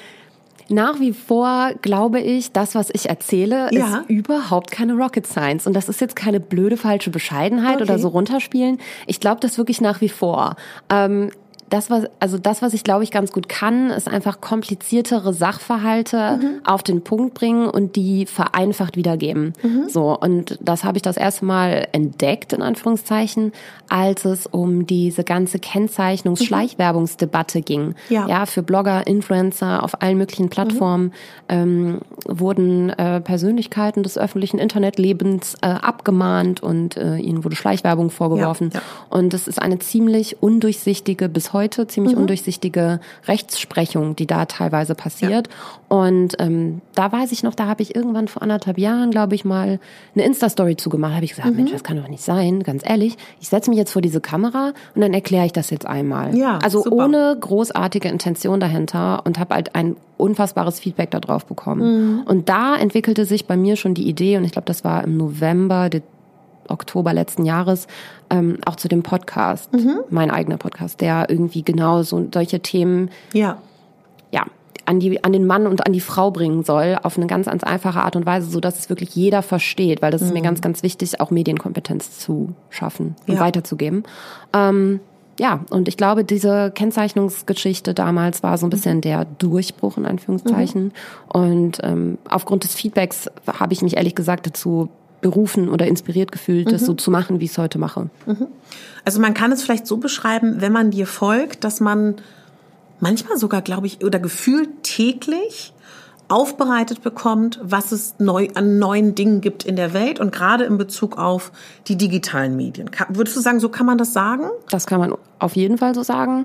nach wie vor glaube ich, das, was ich erzähle, ja. ist überhaupt keine Rocket Science. Und das ist jetzt keine blöde falsche Bescheidenheit okay. oder so runterspielen. Ich glaube das wirklich nach wie vor. Ähm, das, was, also das, was ich glaube ich ganz gut kann, ist einfach kompliziertere Sachverhalte mhm. auf den Punkt bringen und die vereinfacht wiedergeben. Mhm. So. Und das habe ich das erste Mal entdeckt, in Anführungszeichen, als es um diese ganze Kennzeichnungs-Schleichwerbungsdebatte ging. Ja. ja, für Blogger, Influencer auf allen möglichen Plattformen mhm. ähm, wurden äh, Persönlichkeiten des öffentlichen Internetlebens äh, abgemahnt und äh, ihnen wurde Schleichwerbung vorgeworfen. Ja, ja. Und es ist eine ziemlich undurchsichtige bis heute heute, ziemlich mhm. undurchsichtige Rechtsprechung, die da teilweise passiert. Ja. Und ähm, da weiß ich noch, da habe ich irgendwann vor anderthalb Jahren, glaube ich, mal eine Insta-Story zugemacht. habe ich gesagt, mhm. Mensch, das kann doch nicht sein, ganz ehrlich. Ich setze mich jetzt vor diese Kamera und dann erkläre ich das jetzt einmal. Ja, also super. ohne großartige Intention dahinter und habe halt ein unfassbares Feedback darauf bekommen. Mhm. Und da entwickelte sich bei mir schon die Idee, und ich glaube, das war im November, Oktober letzten Jahres ähm, auch zu dem Podcast, mhm. mein eigener Podcast, der irgendwie genau so solche Themen ja, ja an, die, an den Mann und an die Frau bringen soll, auf eine ganz, ganz einfache Art und Weise, so dass es wirklich jeder versteht, weil das mhm. ist mir mhm. ganz, ganz wichtig, auch Medienkompetenz zu schaffen und ja. weiterzugeben. Ähm, ja, und ich glaube, diese Kennzeichnungsgeschichte damals war so ein bisschen der Durchbruch in Anführungszeichen. Mhm. Und ähm, aufgrund des Feedbacks habe ich mich ehrlich gesagt dazu berufen oder inspiriert gefühlt, mhm. das so zu machen, wie ich es heute mache. Mhm. Also man kann es vielleicht so beschreiben, wenn man dir folgt, dass man manchmal sogar, glaube ich, oder gefühlt täglich aufbereitet bekommt, was es neu an neuen Dingen gibt in der Welt und gerade in Bezug auf die digitalen Medien. Würdest du sagen, so kann man das sagen? Das kann man auf jeden Fall so sagen.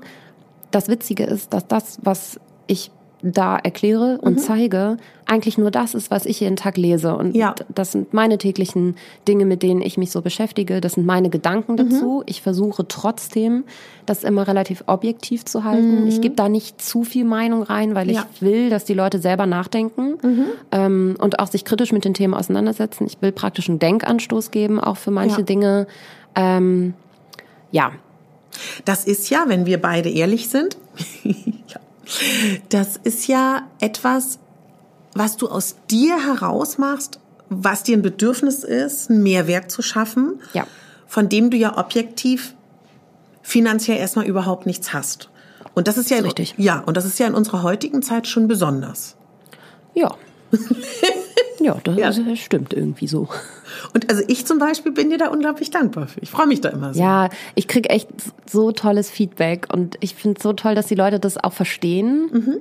Das Witzige ist, dass das, was ich da erkläre und mhm. zeige, eigentlich nur das ist, was ich jeden Tag lese. Und ja. das sind meine täglichen Dinge, mit denen ich mich so beschäftige. Das sind meine Gedanken mhm. dazu. Mhm. Ich versuche trotzdem, das immer relativ objektiv zu halten. Mhm. Ich gebe da nicht zu viel Meinung rein, weil ja. ich will, dass die Leute selber nachdenken mhm. ähm, und auch sich kritisch mit den Themen auseinandersetzen. Ich will praktisch einen Denkanstoß geben, auch für manche ja. Dinge. Ähm, ja. Das ist ja, wenn wir beide ehrlich sind, Das ist ja etwas, was du aus dir heraus machst, was dir ein Bedürfnis ist, einen Mehrwert zu schaffen, ja. von dem du ja objektiv finanziell erstmal überhaupt nichts hast. Und das ist ja, richtig. ja, und das ist ja in unserer heutigen Zeit schon besonders. Ja. ja, das ja. stimmt irgendwie so. Und also ich zum Beispiel bin dir da unglaublich dankbar für. Ich freue mich da immer so. Ja, ich kriege echt so tolles Feedback und ich finde es so toll, dass die Leute das auch verstehen. Mhm.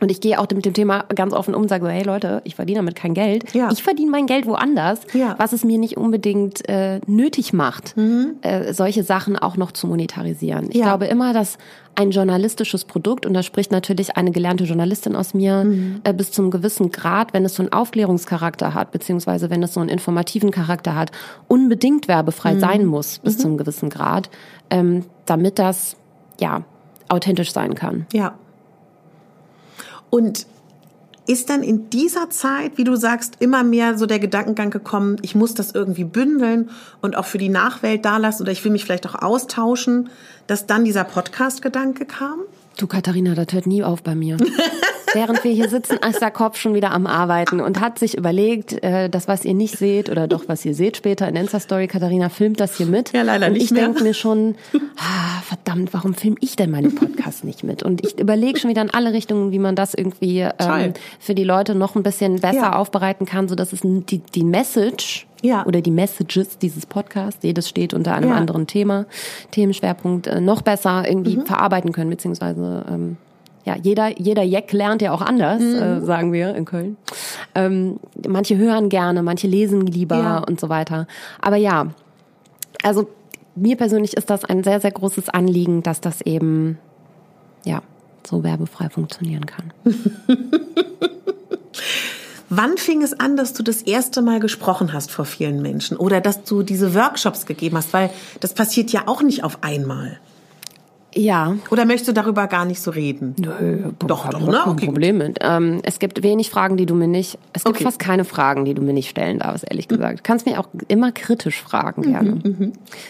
Und ich gehe auch mit dem Thema ganz offen um und sage so, hey Leute, ich verdiene damit kein Geld. Ja. Ich verdiene mein Geld woanders, ja. was es mir nicht unbedingt äh, nötig macht, mhm. äh, solche Sachen auch noch zu monetarisieren. Ich ja. glaube immer, dass ein journalistisches Produkt, und da spricht natürlich eine gelernte Journalistin aus mir, mhm. äh, bis zum gewissen Grad, wenn es so einen Aufklärungscharakter hat, beziehungsweise wenn es so einen informativen Charakter hat, unbedingt werbefrei mhm. sein muss, bis mhm. zum gewissen Grad, ähm, damit das, ja, authentisch sein kann. Ja. Und ist dann in dieser Zeit, wie du sagst, immer mehr so der Gedankengang gekommen, ich muss das irgendwie bündeln und auch für die Nachwelt da lassen oder ich will mich vielleicht auch austauschen, dass dann dieser Podcast-Gedanke kam? Du Katharina, das hört nie auf bei mir. Während wir hier sitzen, ist der Kopf schon wieder am Arbeiten und hat sich überlegt, äh, das, was ihr nicht seht oder doch, was ihr seht später in Insta-Story, Katharina filmt das hier mit. Ja, leider und nicht ich denke mir schon, ah, verdammt, warum film ich denn meine Podcasts nicht mit? Und ich überlege schon wieder in alle Richtungen, wie man das irgendwie ähm, für die Leute noch ein bisschen besser ja. aufbereiten kann, so dass es die, die Message ja. oder die Messages dieses Podcasts, jedes steht unter einem ja. anderen Thema, Themenschwerpunkt, äh, noch besser irgendwie mhm. verarbeiten können, beziehungsweise ähm, ja, jeder, jeder Jack lernt ja auch anders, mhm. äh, sagen wir in Köln. Ähm, manche hören gerne, manche lesen lieber ja. und so weiter. Aber ja, also mir persönlich ist das ein sehr, sehr großes Anliegen, dass das eben, ja, so werbefrei funktionieren kann. Wann fing es an, dass du das erste Mal gesprochen hast vor vielen Menschen oder dass du diese Workshops gegeben hast? Weil das passiert ja auch nicht auf einmal. Ja. Oder möchtest du darüber gar nicht so reden? Nö, Doch, doch, ne? Kein Okay, Problem mit. Ähm, es gibt wenig Fragen, die du mir nicht, es gibt Okay. fast keine Fragen, die du mir nicht stellen darfst, ehrlich gesagt. Du kannst mich auch immer kritisch fragen, gerne.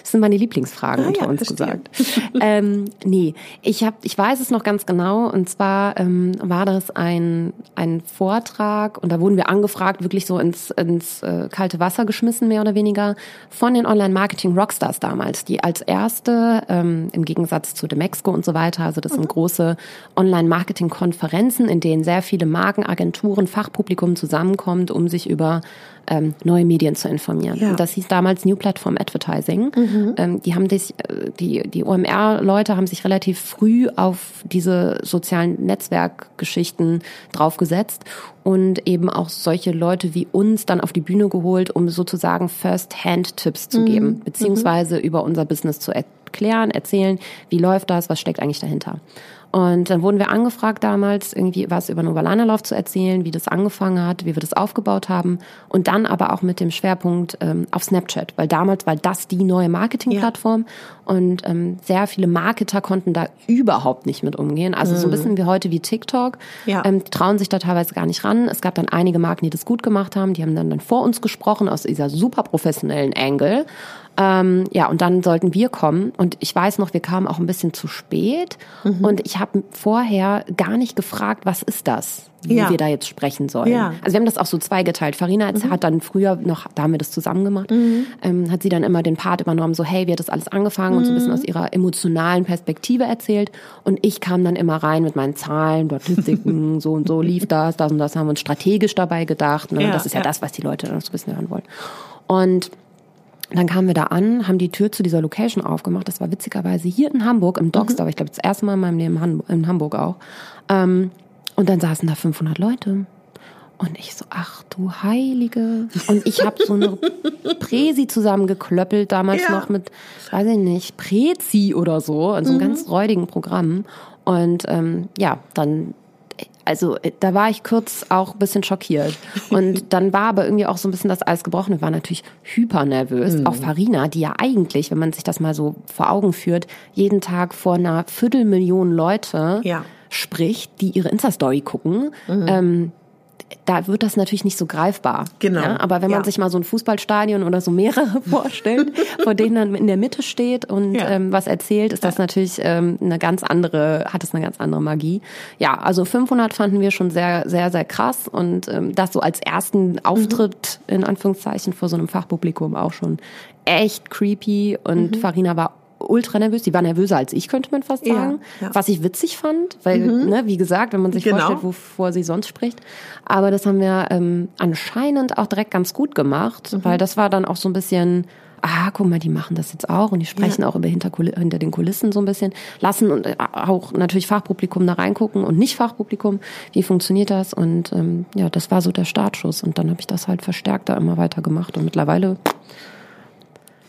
Das sind meine Lieblingsfragen Ah, unter ja, uns verstehe. gesagt. ähm, nee, ich hab, ich weiß es noch ganz genau, und zwar ähm, war das ein, ein Vortrag, und da wurden wir angefragt, wirklich so ins, ins äh, kalte Wasser geschmissen, mehr oder weniger, von den Online-Marketing-Rockstars damals, die als erste, ähm, im Gegensatz zu Demexco und so weiter, also das sind große Online-Marketing-Konferenzen, in denen sehr viele Marken, Agenturen, Fachpublikum zusammenkommt, um sich über ähm, neue Medien zu informieren. Ja. Und das hieß damals New Platform Advertising. Ähm, die haben sich, äh, die, die OMR-Leute haben sich relativ früh auf diese sozialen Netzwerkgeschichten draufgesetzt und eben auch solche Leute wie uns dann auf die Bühne geholt, um sozusagen First-Hand-Tipps zu geben, beziehungsweise über unser Business zu erklären, erzählen, wie läuft das, was steckt eigentlich dahinter. Und dann wurden wir angefragt damals, irgendwie was über Novalanalauf zu erzählen, wie das angefangen hat, wie wir das aufgebaut haben. Und dann aber auch mit dem Schwerpunkt ähm, auf Snapchat, weil damals war das die neue Marketingplattform und ähm, sehr viele Marketer konnten da überhaupt nicht mit umgehen. Also so ein bisschen wie heute wie TikTok. Ja. Ähm, die trauen sich da teilweise gar nicht ran. Es gab dann einige Marken, die das gut gemacht haben. Die haben dann, dann vor uns gesprochen aus dieser super professionellen Angle. Ähm, ja, und dann sollten wir kommen. Und ich weiß noch, wir kamen auch ein bisschen zu spät. Mhm. Und ich habe vorher gar nicht gefragt, was ist das, wie Ja. wir da jetzt sprechen sollen. Ja. Mhm. Also wir haben das auch so zweigeteilt. Farina hat dann früher noch, da haben wir das zusammen gemacht, ähm, hat sie dann immer den Part übernommen, so hey, wie hat das alles angefangen und so ein Mhm. bisschen aus ihrer emotionalen Perspektive erzählt. Und ich kam dann immer rein mit meinen Zahlen, Statistiken, so und so lief das, das und das haben wir uns strategisch dabei gedacht. Ne? Ja, das ist ja, ja. das, was die Leute dann so ein bisschen hören wollen. Und dann kamen wir da an, haben die Tür zu dieser Location aufgemacht. Das war witzigerweise hier in Hamburg, im Dockstar. Ich glaube, das erste Mal in meinem Leben in Hamburg auch. Ähm, und dann saßen da 500 Leute. Und ich so, ach du Heilige. Und ich habe so eine Präsi zusammengeklöppelt, damals Ja. noch mit, weiß ich nicht, Prezi oder so, in so einem ganz räudigen Programm. Und ähm, ja, dann also äh, da war ich kurz auch ein bisschen schockiert. Und dann war aber irgendwie auch so ein bisschen das Eis gebrochen. Ich war natürlich hyper nervös. Auch Farina, die ja eigentlich, wenn man sich das mal so vor Augen führt, jeden Tag vor einer Viertelmillion Leute Ja. spricht, die ihre Insta-Story gucken. Ähm, da wird das natürlich nicht so greifbar. Genau. Ja, aber wenn man Ja. sich mal so ein Fußballstadion oder so mehrere vorstellt, vor denen dann in der Mitte steht und Ja. ähm, was erzählt, ist das natürlich ähm, eine ganz andere, hat es eine ganz andere Magie. Ja, also 500 fanden wir schon sehr, sehr, sehr krass und ähm, das so als ersten Auftritt in Anführungszeichen vor so einem Fachpublikum auch schon echt creepy und Mhm. Farina war ultra nervös. Die war nervöser als ich, könnte man fast Ja, sagen. ja. Was ich witzig fand, weil, ne, wie gesagt, wenn man sich Genau. vorstellt, wovor sie sonst spricht. Aber das haben wir ähm, anscheinend auch direkt ganz gut gemacht, Mhm. weil das war dann auch so ein bisschen, ah, guck mal, die machen das jetzt auch und die sprechen auch über hinter, hinter den Kulissen so ein bisschen, lassen und äh, auch natürlich Fachpublikum da reingucken und nicht Fachpublikum, wie funktioniert das? Und ähm, ja, das war so der Startschuss und dann habe ich das halt verstärkt da immer weiter gemacht und mittlerweile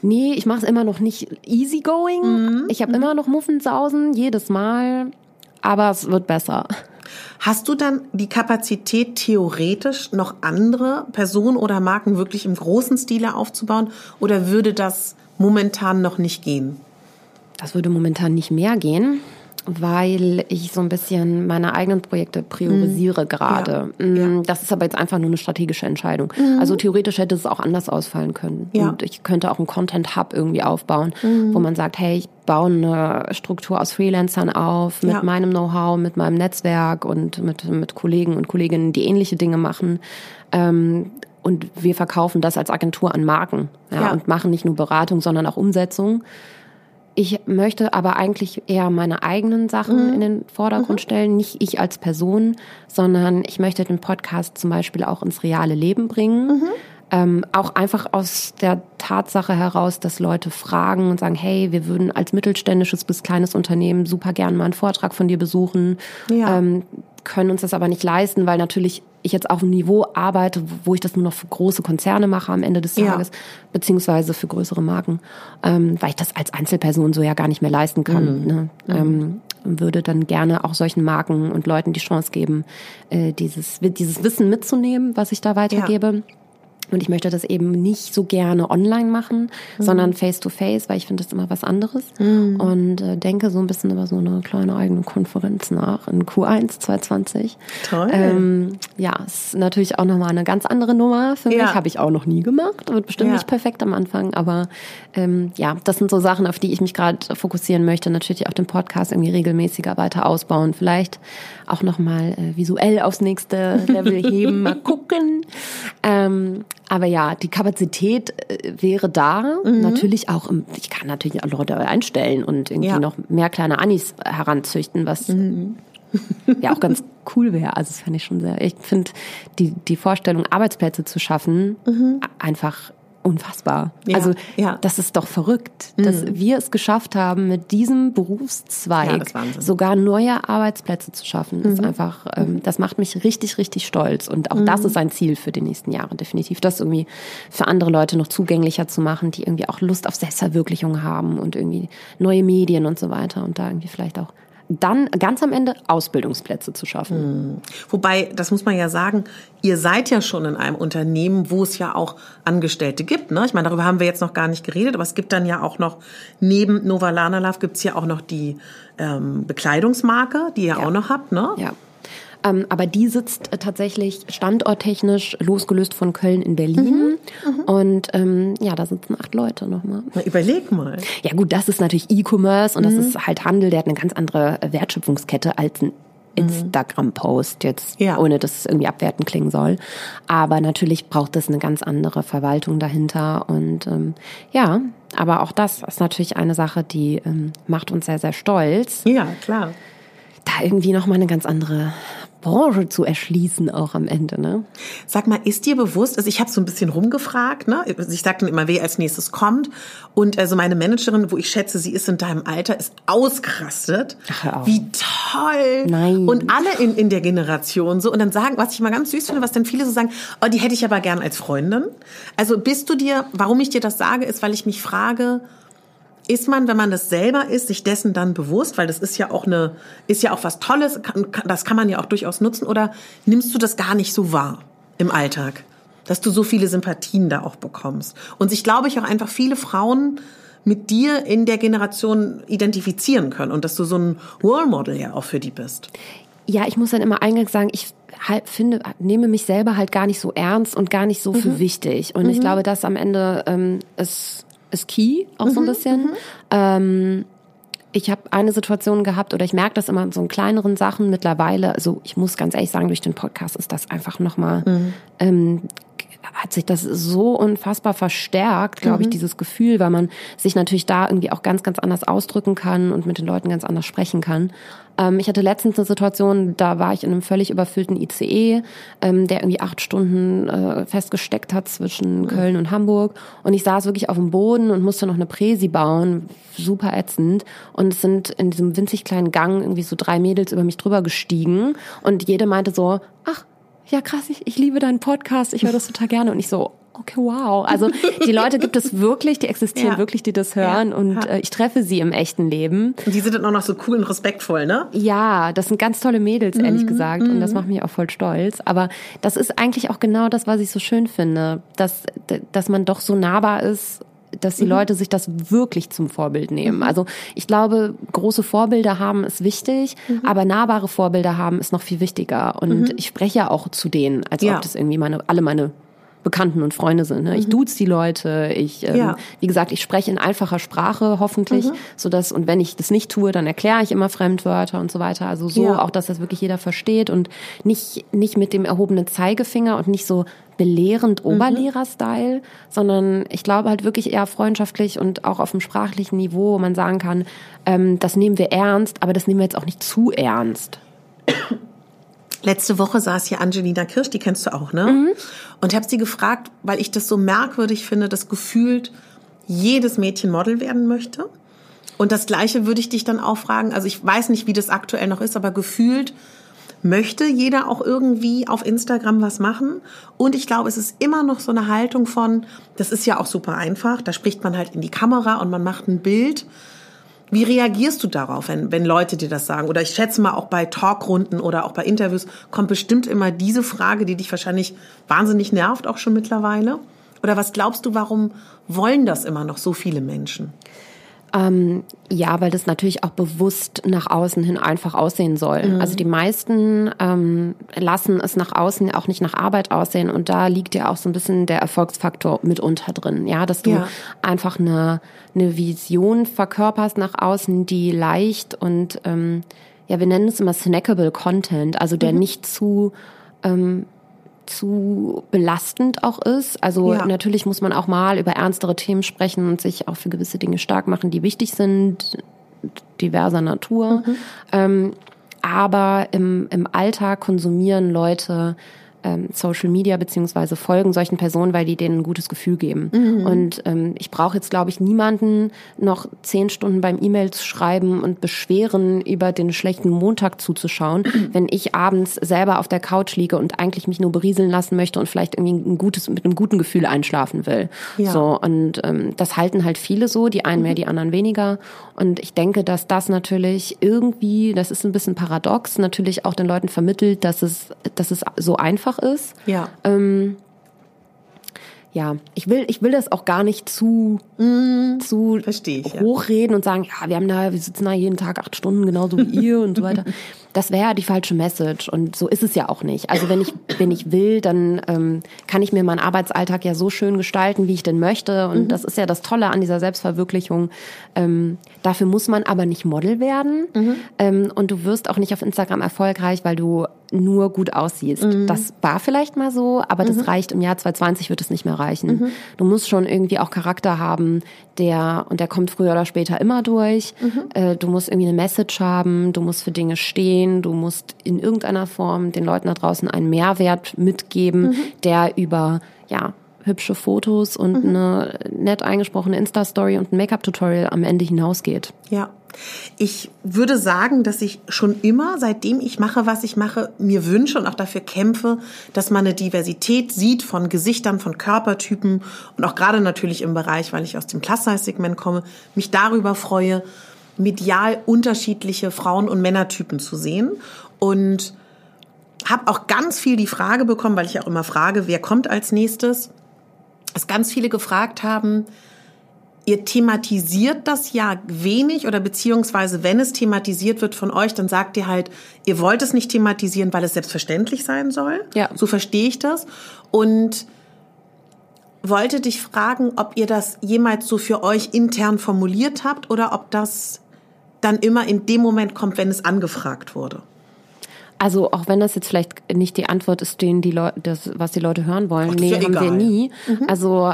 Nee, ich mache es immer noch nicht easygoing. Mhm. Ich habe immer noch Muffensausen, jedes Mal. Aber es wird besser. Hast du dann die Kapazität, theoretisch noch andere Personen oder Marken wirklich im großen Stile aufzubauen? Oder würde das momentan noch nicht gehen? Das würde momentan nicht mehr gehen, weil ich so ein bisschen meine eigenen Projekte priorisiere gerade. Mm, Das ist aber jetzt einfach nur eine strategische Entscheidung. Also theoretisch hätte es auch anders ausfallen können. Ja. Und ich könnte auch einen Content Hub irgendwie aufbauen, wo man sagt, hey, ich baue eine Struktur aus Freelancern auf, mit Ja. meinem Know-how, mit meinem Netzwerk und mit, mit Kollegen und Kolleginnen, die ähnliche Dinge machen. Ähm, und wir verkaufen das als Agentur an Marken ja, Ja. und machen nicht nur Beratung, sondern auch Umsetzung. Ich möchte aber eigentlich eher meine eigenen Sachen in den Vordergrund stellen, nicht ich als Person, sondern ich möchte den Podcast zum Beispiel auch ins reale Leben bringen. Ähm, auch einfach aus der Tatsache heraus, dass Leute fragen und sagen, hey, wir würden als mittelständisches bis kleines Unternehmen super gern mal einen Vortrag von dir besuchen, Ja. ähm, können uns das aber nicht leisten, weil natürlich ich jetzt auf einem Niveau arbeite, wo ich das nur noch für große Konzerne mache am Ende des Ja. Tages, beziehungsweise für größere Marken, ähm, weil ich das als Einzelperson so ja gar nicht mehr leisten kann. Ne? Ähm, würde dann gerne auch solchen Marken und Leuten die Chance geben, äh, dieses, dieses Wissen mitzunehmen, was ich da weitergebe. Ja. Und ich möchte das eben nicht so gerne online machen, mhm. sondern face to face, weil ich finde das immer was anderes. Mhm. Und äh, denke so ein bisschen über so eine kleine eigene Konferenz nach in Q1 2020. Toll. Ähm, ja, ist natürlich auch nochmal eine ganz andere Nummer für mich. Ja. Habe ich auch noch nie gemacht. Wird bestimmt ja. nicht perfekt am Anfang, aber ähm, ja, das sind so Sachen, auf die ich mich gerade fokussieren möchte. Natürlich auch den Podcast irgendwie regelmäßiger weiter ausbauen. Vielleicht auch nochmal äh, visuell aufs nächste Level heben. Mal gucken. Ähm, aber ja, die Kapazität äh, wäre da. Mhm. Natürlich auch, im, ich kann natürlich auch Leute einstellen und irgendwie ja. noch mehr kleine Anis heranzüchten, was mhm. ja auch ganz cool wäre. Also das fände ich schon sehr. Ich finde die, die Vorstellung, Arbeitsplätze zu schaffen, mhm. einfach unfassbar. Ja, also ja. das ist doch verrückt, dass mhm. wir es geschafft haben, mit diesem Berufszweig ja, sogar neue Arbeitsplätze zu schaffen. Das, mhm. ist einfach, ähm, das macht mich richtig, richtig stolz. Und auch mhm. das ist ein Ziel für die nächsten Jahre, definitiv. Das irgendwie für andere Leute noch zugänglicher zu machen, die irgendwie auch Lust auf Selbstverwirklichung haben und irgendwie neue Medien und so weiter und da irgendwie vielleicht auch dann ganz am Ende Ausbildungsplätze zu schaffen. Hm. Wobei, das muss man ja sagen, ihr seid ja schon in einem Unternehmen, wo es ja auch Angestellte gibt. Ne? Ich meine, darüber haben wir jetzt noch gar nicht geredet, aber es gibt dann ja auch noch, neben Nova Lana Love gibt es ja auch noch die ähm, Bekleidungsmarke, die ihr ja. auch noch habt. Ne? Ja. Ähm, aber die sitzt äh, tatsächlich standorttechnisch losgelöst von Köln in Berlin. Mhm. Mhm. Und ähm, ja, da sitzen acht Leute nochmal. Na, überleg mal. Ja gut, das ist natürlich E-Commerce und mhm. das ist halt Handel, der hat eine ganz andere Wertschöpfungskette als ein mhm. Instagram-Post, jetzt ja. ohne dass es irgendwie abwertend klingen soll. Aber natürlich braucht es eine ganz andere Verwaltung dahinter. Und ähm, ja, aber auch das ist natürlich eine Sache, die ähm, macht uns sehr, sehr stolz. Ja, klar. Da irgendwie nochmal eine ganz andere Branche zu erschließen auch am Ende. Ne? Sag mal, ist dir bewusst, also ich habe so ein bisschen rumgefragt, ne? ich dann immer, wer als nächstes kommt und also meine Managerin, wo ich schätze, sie ist in deinem Alter, ist ausgerastet. Ach, Wie toll! Nein. Und alle in, in der Generation so und dann sagen, was ich mal ganz süß finde, was dann viele so sagen, oh, die hätte ich aber gern als Freundin. Also bist du dir, warum ich dir das sage, ist, weil ich mich frage, ist man, wenn man das selber ist, sich dessen dann bewusst, weil das ist ja auch eine, ist ja auch was Tolles, das kann man ja auch durchaus nutzen, oder nimmst du das gar nicht so wahr im Alltag, dass du so viele Sympathien da auch bekommst? Und sich, glaube ich, auch einfach viele Frauen mit dir in der Generation identifizieren können und dass du so ein Role Model ja auch für die bist. Ja, ich muss dann immer eingangs sagen, ich halt finde, nehme mich selber halt gar nicht so ernst und gar nicht so für mhm. wichtig. Und mhm. ich glaube, dass am Ende ähm, es ist key, auch mhm, so ein mhm, bisschen. Mhm. Ähm, ich habe eine Situation gehabt oder ich merke das immer in so kleineren Sachen mittlerweile. Also ich muss ganz ehrlich sagen, durch den Podcast ist das einfach nochmal mhm. ähm, hat sich das so unfassbar verstärkt, glaube mhm. ich, dieses Gefühl, weil man sich natürlich da irgendwie auch ganz, ganz anders ausdrücken kann und mit den Leuten ganz anders sprechen kann. Ähm, ich hatte letztens eine Situation, da war ich in einem völlig überfüllten ICE, ähm, der irgendwie acht Stunden äh, festgesteckt hat zwischen mhm. Köln und Hamburg. Und ich saß wirklich auf dem Boden und musste noch eine Präsi bauen, super ätzend. Und es sind in diesem winzig kleinen Gang irgendwie so drei Mädels über mich drüber gestiegen. Und jede meinte so, ach, ja krass, ich, ich liebe deinen Podcast, ich höre das total gerne. Und ich so, okay, wow. Also die Leute gibt es wirklich, die existieren ja. wirklich, die das hören. Ja. Und äh, ich treffe sie im echten Leben. Und die sind dann auch noch so cool und respektvoll, ne? Ja, das sind ganz tolle Mädels, ehrlich mhm. gesagt. Und das mhm. macht mich auch voll stolz. Aber das ist eigentlich auch genau das, was ich so schön finde. Dass, dass man doch so nahbar ist dass die mhm. Leute sich das wirklich zum Vorbild nehmen. Mhm. Also ich glaube, große Vorbilder haben ist wichtig, mhm. aber nahbare Vorbilder haben ist noch viel wichtiger. Und mhm. ich spreche ja auch zu denen, als ja. ob das irgendwie meine, alle meine Bekannten und Freunde sind. Ne? Ich mhm. duze die Leute, ich, ähm, ja. wie gesagt, ich spreche in einfacher Sprache hoffentlich, mhm. so dass und wenn ich das nicht tue, dann erkläre ich immer Fremdwörter und so weiter. Also so ja. auch, dass das wirklich jeder versteht und nicht nicht mit dem erhobenen Zeigefinger und nicht so belehrend mhm. Oberlehrer-Style, sondern ich glaube halt wirklich eher freundschaftlich und auch auf dem sprachlichen Niveau, wo man sagen kann, ähm, das nehmen wir ernst, aber das nehmen wir jetzt auch nicht zu ernst. Letzte Woche saß hier Angelina Kirsch, die kennst du auch, ne? Mhm. Und habe sie gefragt, weil ich das so merkwürdig finde, dass gefühlt jedes Mädchen Model werden möchte. Und das Gleiche würde ich dich dann auch fragen. Also ich weiß nicht, wie das aktuell noch ist, aber gefühlt möchte jeder auch irgendwie auf Instagram was machen. Und ich glaube, es ist immer noch so eine Haltung von, das ist ja auch super einfach. Da spricht man halt in die Kamera und man macht ein Bild. Wie reagierst du darauf, wenn, wenn Leute dir das sagen? Oder ich schätze mal auch bei Talkrunden oder auch bei Interviews kommt bestimmt immer diese Frage, die dich wahrscheinlich wahnsinnig nervt, auch schon mittlerweile. Oder was glaubst du, warum wollen das immer noch so viele Menschen? Ähm, ja, weil das natürlich auch bewusst nach außen hin einfach aussehen soll. Mhm. Also die meisten ähm, lassen es nach außen auch nicht nach Arbeit aussehen und da liegt ja auch so ein bisschen der Erfolgsfaktor mitunter drin. Ja, dass du ja. einfach eine, eine Vision verkörperst nach außen, die leicht und ähm, ja, wir nennen es immer snackable Content, also der mhm. nicht zu ähm, zu belastend auch ist. Also ja. natürlich muss man auch mal über ernstere Themen sprechen und sich auch für gewisse Dinge stark machen, die wichtig sind, diverser Natur. Mhm. Ähm, aber im, im Alltag konsumieren Leute ähm, Social Media beziehungsweise folgen solchen Personen, weil die denen ein gutes Gefühl geben. Mhm. Und ähm, ich brauche jetzt, glaube ich, niemanden noch zehn Stunden beim E-Mails schreiben und beschweren, über den schlechten Montag zuzuschauen, wenn ich abends selber auf der Couch liege und eigentlich mich nur berieseln lassen möchte und vielleicht irgendwie ein gutes, mit einem guten Gefühl einschlafen will. Ja. So, und ähm, das halten halt viele so, die einen mehr, mhm. die anderen weniger. Und ich denke, dass das natürlich irgendwie, das ist ein bisschen paradox, natürlich auch den Leuten vermittelt, dass es, dass es so einfach einfach ist. Ja. Ähm, ja, ich will, ich will das auch gar nicht zu, mm, zu ich, hochreden ja. und sagen, ja, wir haben da, wir sitzen da jeden Tag acht Stunden, genauso wie ihr und so weiter. Das wäre ja die falsche Message und so ist es ja auch nicht. Also wenn ich, wenn ich will, dann ähm, kann ich mir meinen Arbeitsalltag ja so schön gestalten, wie ich denn möchte. Und mhm. das ist ja das Tolle an dieser Selbstverwirklichung. Ähm, dafür muss man aber nicht Model werden mhm. ähm, und du wirst auch nicht auf Instagram erfolgreich, weil du nur gut aussiehst. Mhm. Das war vielleicht mal so, aber das mhm. reicht im Jahr 2020 wird es nicht mehr reichen. Mhm. Du musst schon irgendwie auch Charakter haben, der und der kommt früher oder später immer durch. Mhm. Äh, du musst irgendwie eine Message haben, du musst für Dinge stehen, du musst in irgendeiner Form den Leuten da draußen einen Mehrwert mitgeben, mhm. der über ja hübsche Fotos und mhm. eine nett eingesprochene Insta-Story und ein Make-up-Tutorial am Ende hinausgeht. Ja. Ich würde sagen, dass ich schon immer, seitdem ich mache, was ich mache, mir wünsche und auch dafür kämpfe, dass man eine Diversität sieht von Gesichtern, von Körpertypen und auch gerade natürlich im Bereich, weil ich aus dem Plus-Size-Segment komme, mich darüber freue, medial unterschiedliche Frauen- und Männertypen zu sehen und habe auch ganz viel die Frage bekommen, weil ich auch immer frage, wer kommt als nächstes, dass ganz viele gefragt haben, ihr thematisiert das ja wenig oder beziehungsweise wenn es thematisiert wird von euch, dann sagt ihr halt, ihr wollt es nicht thematisieren, weil es selbstverständlich sein soll. Ja. So verstehe ich das. Und wollte dich fragen, ob ihr das jemals so für euch intern formuliert habt oder ob das dann immer in dem Moment kommt, wenn es angefragt wurde. Also auch wenn das jetzt vielleicht nicht die Antwort ist, den die Leute, das, was die Leute hören wollen, Ach, nee, ja haben egal. wir nie. Mhm. Also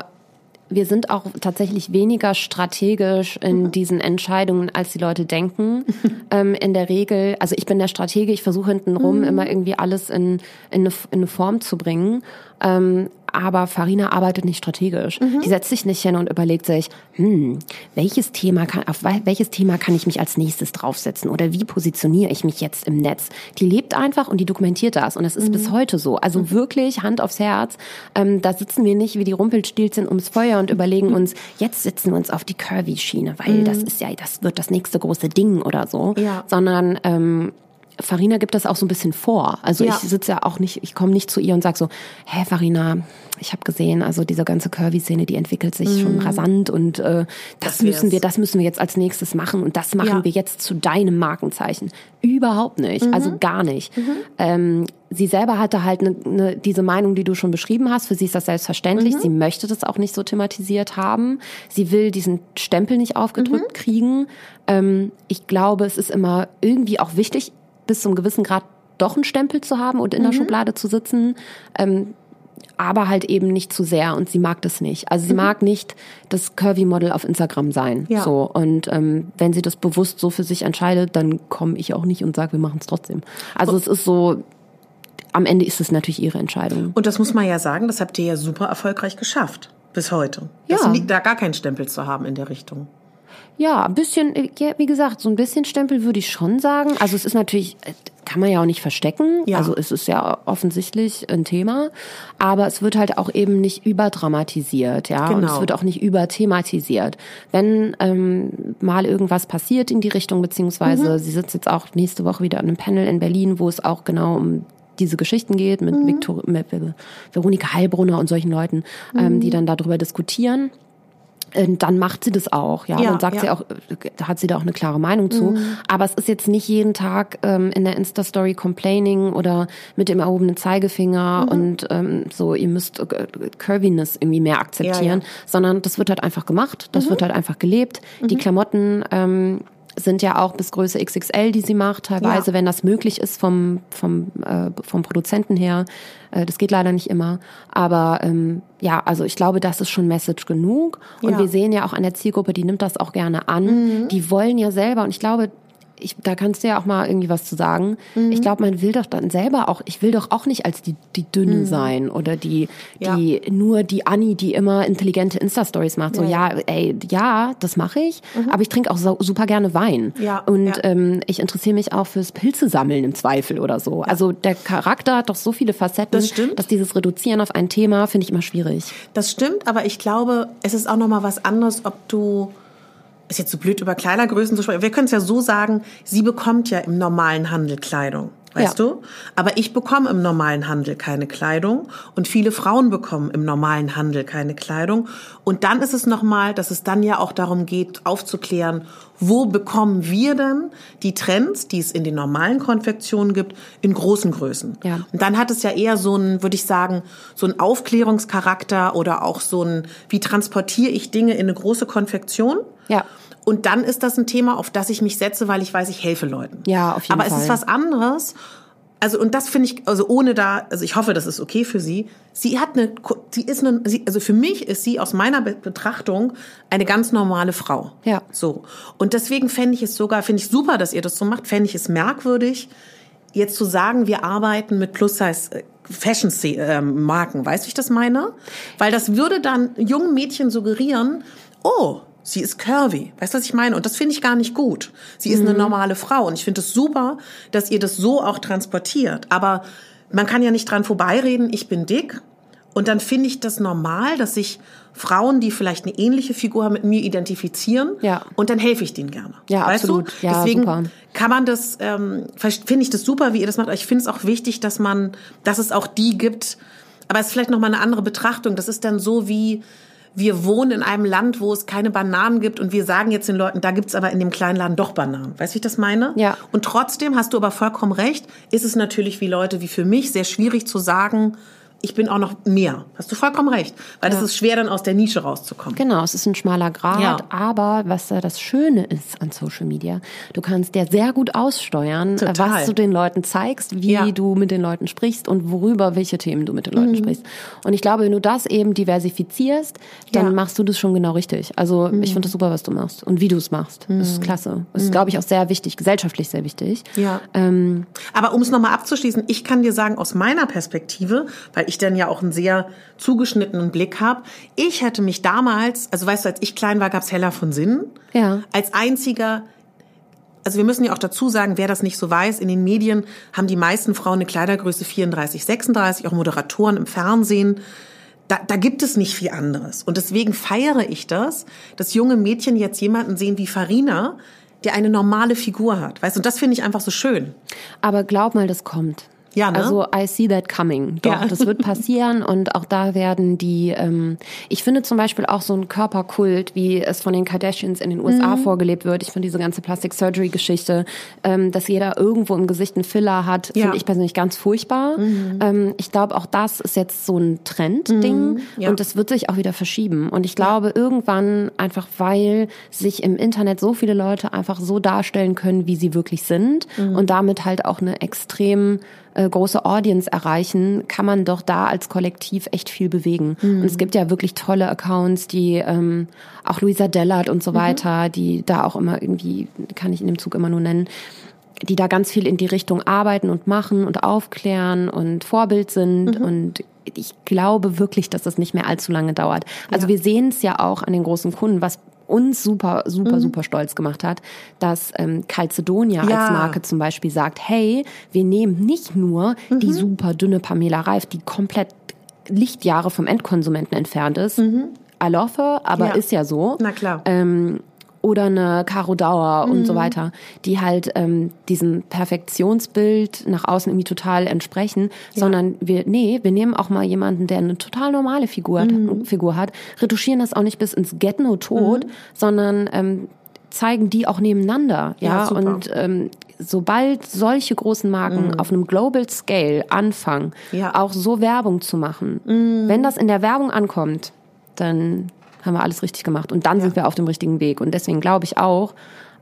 wir sind auch tatsächlich weniger strategisch in mhm. diesen Entscheidungen, als die Leute denken. ähm, in der Regel, also ich bin der Stratege, ich versuche hintenrum mhm. immer irgendwie alles in, in, eine, in eine Form zu bringen. Ähm, aber Farina arbeitet nicht strategisch. Mhm. Die setzt sich nicht hin und überlegt sich, hm, welches Thema kann, auf welches Thema kann ich mich als nächstes draufsetzen oder wie positioniere ich mich jetzt im Netz? Die lebt einfach und die dokumentiert das und das ist mhm. bis heute so. Also mhm. wirklich Hand aufs Herz. Ähm, da sitzen wir nicht wie die Rumpelstilzchen ums Feuer und überlegen uns, jetzt setzen wir uns auf die Curvy-Schiene, weil das mhm. ist ja, das wird das nächste große Ding oder so, ja. sondern ähm, Farina gibt das auch so ein bisschen vor. Also ja. ich sitze ja auch nicht, ich komme nicht zu ihr und sage so, hä Farina, ich habe gesehen, also diese ganze Curvy-Szene, die entwickelt sich mm. schon mhm. rasant und äh, das, das müssen wir, das müssen wir jetzt als nächstes machen und das machen ja. wir jetzt zu deinem Markenzeichen. Überhaupt nicht, mhm. also gar nicht. Mhm. Ähm, sie selber hatte halt ne, ne, diese Meinung, die du schon beschrieben hast. Für sie ist das selbstverständlich. Mhm. Sie möchte das auch nicht so thematisiert haben. Sie will diesen Stempel nicht aufgedrückt mhm. kriegen. Ähm, ich glaube, es ist immer irgendwie auch wichtig, bis zum gewissen Grad doch einen Stempel zu haben und in der mhm. Schublade zu sitzen. Ähm, aber halt eben nicht zu sehr und sie mag das nicht. Also sie mhm. mag nicht das Curvy-Model auf Instagram sein. Ja. So und ähm, wenn sie das bewusst so für sich entscheidet, dann komme ich auch nicht und sage, wir machen es trotzdem. Also und es ist so, am Ende ist es natürlich ihre Entscheidung. Und das muss man ja sagen, das habt ihr ja super erfolgreich geschafft bis heute. Ja. Das, da gar keinen Stempel zu haben in der Richtung. Ja, ein bisschen, wie gesagt, so ein bisschen Stempel würde ich schon sagen. Also es ist natürlich, kann man ja auch nicht verstecken. Ja. Also es ist ja offensichtlich ein Thema, aber es wird halt auch eben nicht überdramatisiert, ja. Genau. Und es wird auch nicht überthematisiert. Wenn ähm, mal irgendwas passiert in die Richtung, beziehungsweise Mhm. sie sitzt jetzt auch nächste Woche wieder an einem Panel in Berlin, wo es auch genau um diese Geschichten geht mit, Mhm. Victor, mit Veronika Heilbrunner und solchen Leuten, ähm, Mhm. die dann darüber diskutieren. Ähm, Dann macht sie das auch, ja. Ja, dann sagt ja. sie auch, äh, hat sie da auch eine klare Meinung zu. Mhm. Aber es ist jetzt nicht jeden Tag ähm, in der Insta-Story complaining oder mit dem erhobenen Zeigefinger Mhm. und ähm, so, ihr müsst äh, Curviness irgendwie mehr akzeptieren, Ja, Mhm. sondern das wird halt einfach gemacht, das wird halt einfach gelebt. Die Klamotten ähm, sind ja auch bis Größe XXL, die sie macht, teilweise, Ja. wenn das möglich ist vom, vom, äh, vom Produzenten her. Äh, das geht leider nicht immer. Aber ähm, ja, also ich glaube, das ist schon Message genug. Und Ja. wir sehen ja auch an der Zielgruppe, die nimmt das auch gerne an. Die wollen ja selber, und ich glaube, ich, da kannst du ja auch mal irgendwie was zu sagen. Ich glaube, man will doch dann selber auch, ich will doch auch nicht als die, die Dünne sein oder die, Ja. die, nur die Anni, die immer intelligente Insta-Stories macht. So, ja, ey, ja, das mache ich, aber ich trinke auch so, super gerne Wein. Ja, Und ja. ähm, ich interessiere mich auch fürs Pilzesammeln im Zweifel oder so. Also der Charakter hat doch so viele Facetten, Das stimmt. dass dieses Reduzieren auf ein Thema finde ich immer schwierig. Das stimmt, aber ich glaube, es ist auch noch mal was anderes, ob du ist jetzt so blöd über Kleidergrößen zu sprechen. Wir können es ja so sagen, sie bekommt ja im normalen Handel Kleidung. Weißt Ja. du? Aber ich bekomme im normalen Handel keine Kleidung und viele Frauen bekommen im normalen Handel keine Kleidung. Und dann ist es nochmal, dass es dann ja auch darum geht, aufzuklären, wo bekommen wir denn die Trends, die es in den normalen Konfektionen gibt, in großen Größen. Ja. Und dann hat es ja eher so ein, würde ich sagen, so ein Aufklärungscharakter oder auch so ein, wie transportiere ich Dinge in eine große Konfektion? Ja. Und dann ist das ein Thema, auf das ich mich setze, weil ich weiß, ich helfe Leuten. Ja, auf jeden Aber Fall. es ist was anderes. Also, und das finde ich, also ohne da, also ich hoffe, das ist okay für sie. Sie hat eine, sie ist eine, sie, also für mich ist sie aus meiner Be- Betrachtung eine ganz normale Frau. Ja. So. Und deswegen fände ich es sogar, finde ich super, dass ihr das so macht, fände ich es merkwürdig, jetzt zu sagen, wir arbeiten mit Plus-Size äh, Fashion ähm, Marken. Weißt du, wie ich das meine? Weil das würde dann jungen Mädchen suggerieren, oh, sie ist curvy. Weißt du, was ich meine? Und das finde ich gar nicht gut. Sie ist eine normale Frau und ich finde es super, dass ihr das so auch transportiert. Aber man kann ja nicht dran vorbeireden, ich bin dick. Und dann finde ich das normal, dass sich Frauen, die vielleicht eine ähnliche Figur haben, mit mir identifizieren. Ja. Und dann helfe ich denen gerne. Ja, weißt absolut. Du? Ja, Deswegen super. kann man das, ähm, finde ich das super, wie ihr das macht. Aber ich finde es auch wichtig, dass man, dass es auch die gibt. Aber es ist vielleicht nochmal eine andere Betrachtung. Das ist dann so wie, wir wohnen in einem Land, wo es keine Bananen gibt und wir sagen jetzt den Leuten, da gibt's aber in dem kleinen Laden doch Bananen. Weißt du, wie ich das meine? Ja. Und trotzdem hast du aber vollkommen recht, ist es natürlich wie Leute wie für mich sehr schwierig zu sagen, ich bin auch noch mehr. Hast du vollkommen recht. Weil es Ja. ist schwer, dann aus der Nische rauszukommen. Genau, es ist ein schmaler Grad, Ja. aber was da das Schöne ist an Social Media, du kannst ja sehr gut aussteuern, äh, Total. was du den Leuten zeigst, wie Ja. du mit den Leuten sprichst und worüber, welche Themen du mit den Leuten sprichst. Und ich glaube, wenn du das eben diversifizierst, dann machst du das schon genau richtig. Also ich finde das super, was du machst und wie du es machst. Das ist klasse. Das ist, glaube ich, auch sehr wichtig, gesellschaftlich sehr wichtig. Ja. Ähm, Aber um es nochmal abzuschließen, ich kann dir sagen, aus meiner Perspektive, weil ich dann ja auch einen sehr zugeschnittenen Blick habe, ich hätte mich damals, also weißt du, als ich klein war, gab's Hella von Sinnen. Ja. Als einziger, also wir müssen ja auch dazu sagen, wer das nicht so weiß, in den Medien haben die meisten Frauen eine Kleidergröße 34, 36, auch Moderatoren im Fernsehen. Da, da gibt es nicht viel anderes. Und deswegen feiere ich das, dass junge Mädchen jetzt jemanden sehen wie Farina, der eine normale Figur hat. Weißt du, und das finde ich einfach so schön. Aber glaub mal, das kommt. Ja, ne? Also I see that coming. Doch, Ja. das wird passieren und auch da werden die, ähm, ich finde zum Beispiel auch so ein Körperkult, wie es von den Kardashians in den USA Mhm. vorgelebt wird. Ich finde diese ganze Plastic Surgery Geschichte, ähm, dass jeder irgendwo im Gesicht einen Filler hat, Ja. Mhm. finde ich persönlich ganz furchtbar. Ähm, ich glaube, auch das ist jetzt so ein Trendding Mhm. Ja. und das wird sich auch wieder verschieben. Und ich glaube, irgendwann einfach, weil sich im Internet so viele Leute einfach so darstellen können, wie sie wirklich sind Mhm. und damit halt auch eine extrem äh, große Audience erreichen, kann man doch da als Kollektiv echt viel bewegen. Mhm. Und es gibt ja wirklich tolle Accounts, die ähm, auch Luisa Dellert und so Mhm. weiter, die da auch immer irgendwie, kann ich in dem Zug immer nur nennen, die da ganz viel in die Richtung arbeiten und machen und aufklären und Vorbild sind Mhm. und ich glaube wirklich, dass das nicht mehr allzu lange dauert. Also wir sehen es ja auch an den großen Kunden, was uns super, super, mhm. super stolz gemacht hat, dass ähm, Calcedonia ja. als Marke zum Beispiel sagt, hey, wir nehmen nicht nur mhm. die super dünne Pamela Reif, die komplett Lichtjahre vom Endkonsumenten entfernt ist. Mhm. I love her, aber ja. ist ja so. Na klar. Ähm, oder eine Caro Dauer mhm. und so mhm. weiter, die halt ähm, diesem Perfektionsbild nach außen irgendwie total entsprechen, ja. sondern wir, nee, wir nehmen auch mal jemanden, der eine total normale Figur, mhm. hat, Figur hat, retuschieren das auch nicht bis ins Getno tot, mhm. sondern ähm, zeigen die auch nebeneinander, ja, ja und ähm, sobald solche großen Marken mm. auf einem Global Scale anfangen, ja. auch so Werbung zu machen, mm. wenn das in der Werbung ankommt, dann haben wir alles richtig gemacht. Und dann ja. sind wir auf dem richtigen Weg. Und deswegen glaube ich auch,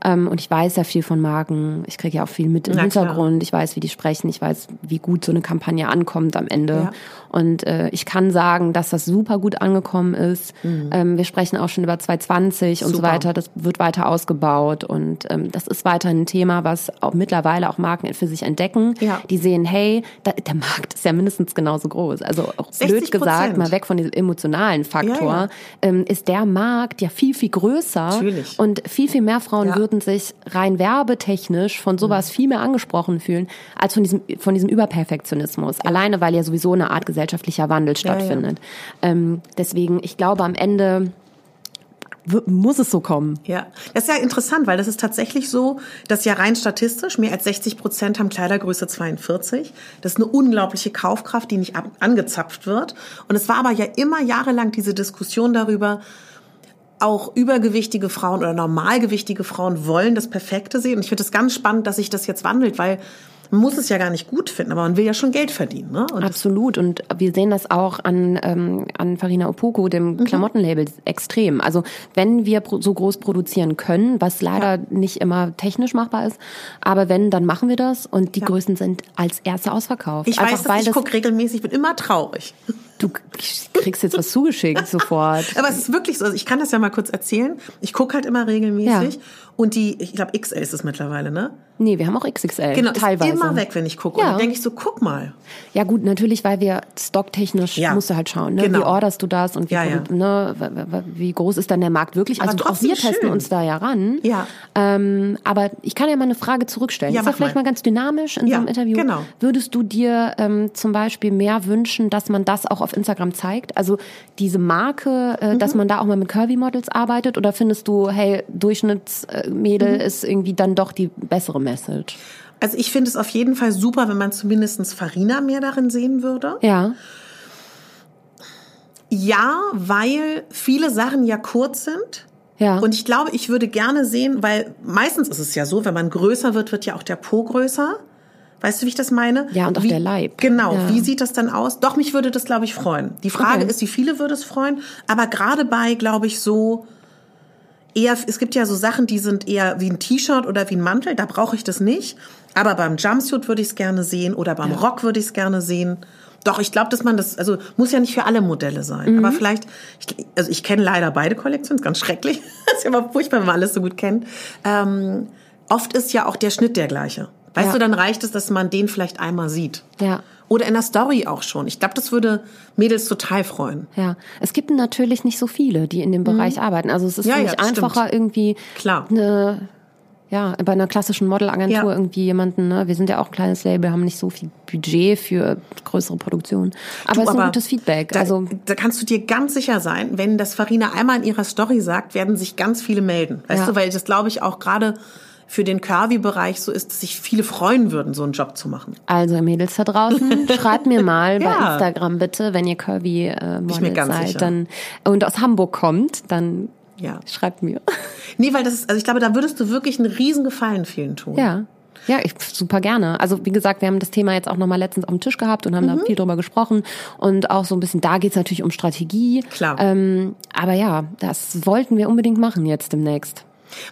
ähm, und ich weiß ja viel von Marken. Ich kriege ja auch viel mit im Na, Hintergrund. Klar. Ich weiß, wie die sprechen. Ich weiß, wie gut so eine Kampagne ankommt am Ende. Ja. Und äh, ich kann sagen, dass das super gut angekommen ist. Mhm. Ähm, wir sprechen auch schon über 2020 super. und so weiter. Das wird weiter ausgebaut. Und ähm, das ist weiterhin ein Thema, was auch mittlerweile auch Marken für sich entdecken. Ja. Die sehen, hey, da, der Markt ist ja mindestens genauso groß. Also auch blöd gesagt, mal weg von diesem emotionalen Faktor, ja, ähm, ist der Markt ja viel, viel größer. Natürlich. Und viel, viel mehr Frauen würden sich rein werbetechnisch von sowas mhm. viel mehr angesprochen fühlen, als von diesem, von diesem Überperfektionismus. Alleine, weil ja sowieso eine Art Gesellschaft gesellschaftlicher Wandel stattfindet. Ja, ja. Ähm, deswegen, ich glaube, am Ende muss es so kommen. Ja, das ist ja interessant, weil das ist tatsächlich so, dass ja rein statistisch mehr als 60 Prozent haben Kleidergröße 42. Das ist eine unglaubliche Kaufkraft, die nicht angezapft wird. Und es war aber ja immer jahrelang diese Diskussion darüber, auch übergewichtige Frauen oder normalgewichtige Frauen wollen das Perfekte sehen. Und ich finde es ganz spannend, dass sich das jetzt wandelt, weil man muss es ja gar nicht gut finden, aber man will ja schon Geld verdienen. Ne? Und Absolut. Und wir sehen das auch an, ähm, an Farina Opoko, dem mhm. Klamottenlabel, extrem. Also wenn wir so groß produzieren können, was leider ja. nicht immer technisch machbar ist, aber wenn, dann machen wir das und die ja. Größen sind als erste ausverkauft. Ich Einfach, weiß, dass ich gucke regelmäßig, ich bin immer traurig. Du kriegst jetzt was zugeschickt sofort. Aber es ist wirklich so. Also ich kann das ja mal kurz erzählen. Ich gucke halt immer regelmäßig. Ja. Und die, ich glaube, XL ist es mittlerweile, ne? Nee, wir haben auch XXL. Genau, teilweise. Ist immer weg, wenn ich gucke. Ja. Und dann denke ich so, guck mal. Ja gut, natürlich, weil wir stocktechnisch ja. musst du halt schauen, ne? Genau. Wie orderst du das und wie, ja, ja. Ne, wie groß ist dann der Markt wirklich? Aber also auch wir schön. testen uns da ja ran. Ja. Ähm, aber ich kann ja mal eine Frage zurückstellen. Ja, ist ja vielleicht mal. mal ganz dynamisch in so einem Interview. Genau. Würdest du dir ähm, zum Beispiel mehr wünschen, dass man das auch auf Instagram zeigt? Also diese Marke, äh, mhm. dass man da auch mal mit Curvy-Models arbeitet? Oder findest du, hey, Durchschnittsmädel mhm. ist irgendwie dann doch die bessere Message? Also ich finde es auf jeden Fall super, wenn man zumindest Farina mehr darin sehen würde. Ja. Ja, weil viele Sachen ja kurz sind. Ja. Und ich glaube, ich würde gerne sehen, weil meistens ist es ja so, wenn man größer wird, wird ja auch der Po größer. Weißt du, wie ich das meine? Ja, und auch wie, der Leib. Genau. Ja. Wie sieht das dann aus? Doch, mich würde das, glaube ich, freuen. Die Frage okay. ist, wie viele würde es freuen? Aber gerade bei, glaube ich, so eher, es gibt ja so Sachen, die sind eher wie ein T-Shirt oder wie ein Mantel, da brauche ich das nicht. Aber beim Jumpsuit würde ich es gerne sehen oder beim ja. Rock würde ich es gerne sehen. Doch, ich glaube, dass man das, also muss ja nicht für alle Modelle sein. Mhm. Aber vielleicht, ich, also ich kenne leider beide Kollektionen, ganz schrecklich. das ist ja immer furchtbar, wenn man alles so gut kennt. Ähm, oft ist ja auch der Schnitt der gleiche. Weißt ja. du, dann reicht es, dass man den vielleicht einmal sieht. Ja. Oder in der Story auch schon. Ich glaube, das würde Mädels total freuen. Ja, es gibt natürlich nicht so viele, die in dem Bereich mhm. arbeiten. Also es ist ja, für mich ja, einfacher stimmt. irgendwie Klar. eine ja, bei einer klassischen Modelagentur ja. irgendwie jemanden, ne? wir sind ja auch ein kleines Label, haben nicht so viel Budget für größere Produktionen. Aber es ist ein gutes Feedback. Da, also da kannst du dir ganz sicher sein, wenn das Farina einmal in ihrer Story sagt, werden sich ganz viele melden. Weißt ja. du, weil das glaube ich auch gerade für den Curvy-Bereich so ist, dass sich viele freuen würden, so einen Job zu machen. Also Mädels da draußen, schreibt mir mal ja. bei Instagram bitte, wenn ihr Curvy-Models äh, seid dann, und aus Hamburg kommt, dann ja. schreibt mir. Nee, weil das ist, also ich glaube, da würdest du wirklich einen riesen Gefallen vielen tun. Ja. Ja, ich, super gerne. Also wie gesagt, wir haben das Thema jetzt auch nochmal letztens auf dem Tisch gehabt und haben mhm. da viel drüber gesprochen. Und auch so ein bisschen, da geht's natürlich um Strategie. Klar. Ähm, aber ja, das wollten wir unbedingt machen jetzt demnächst.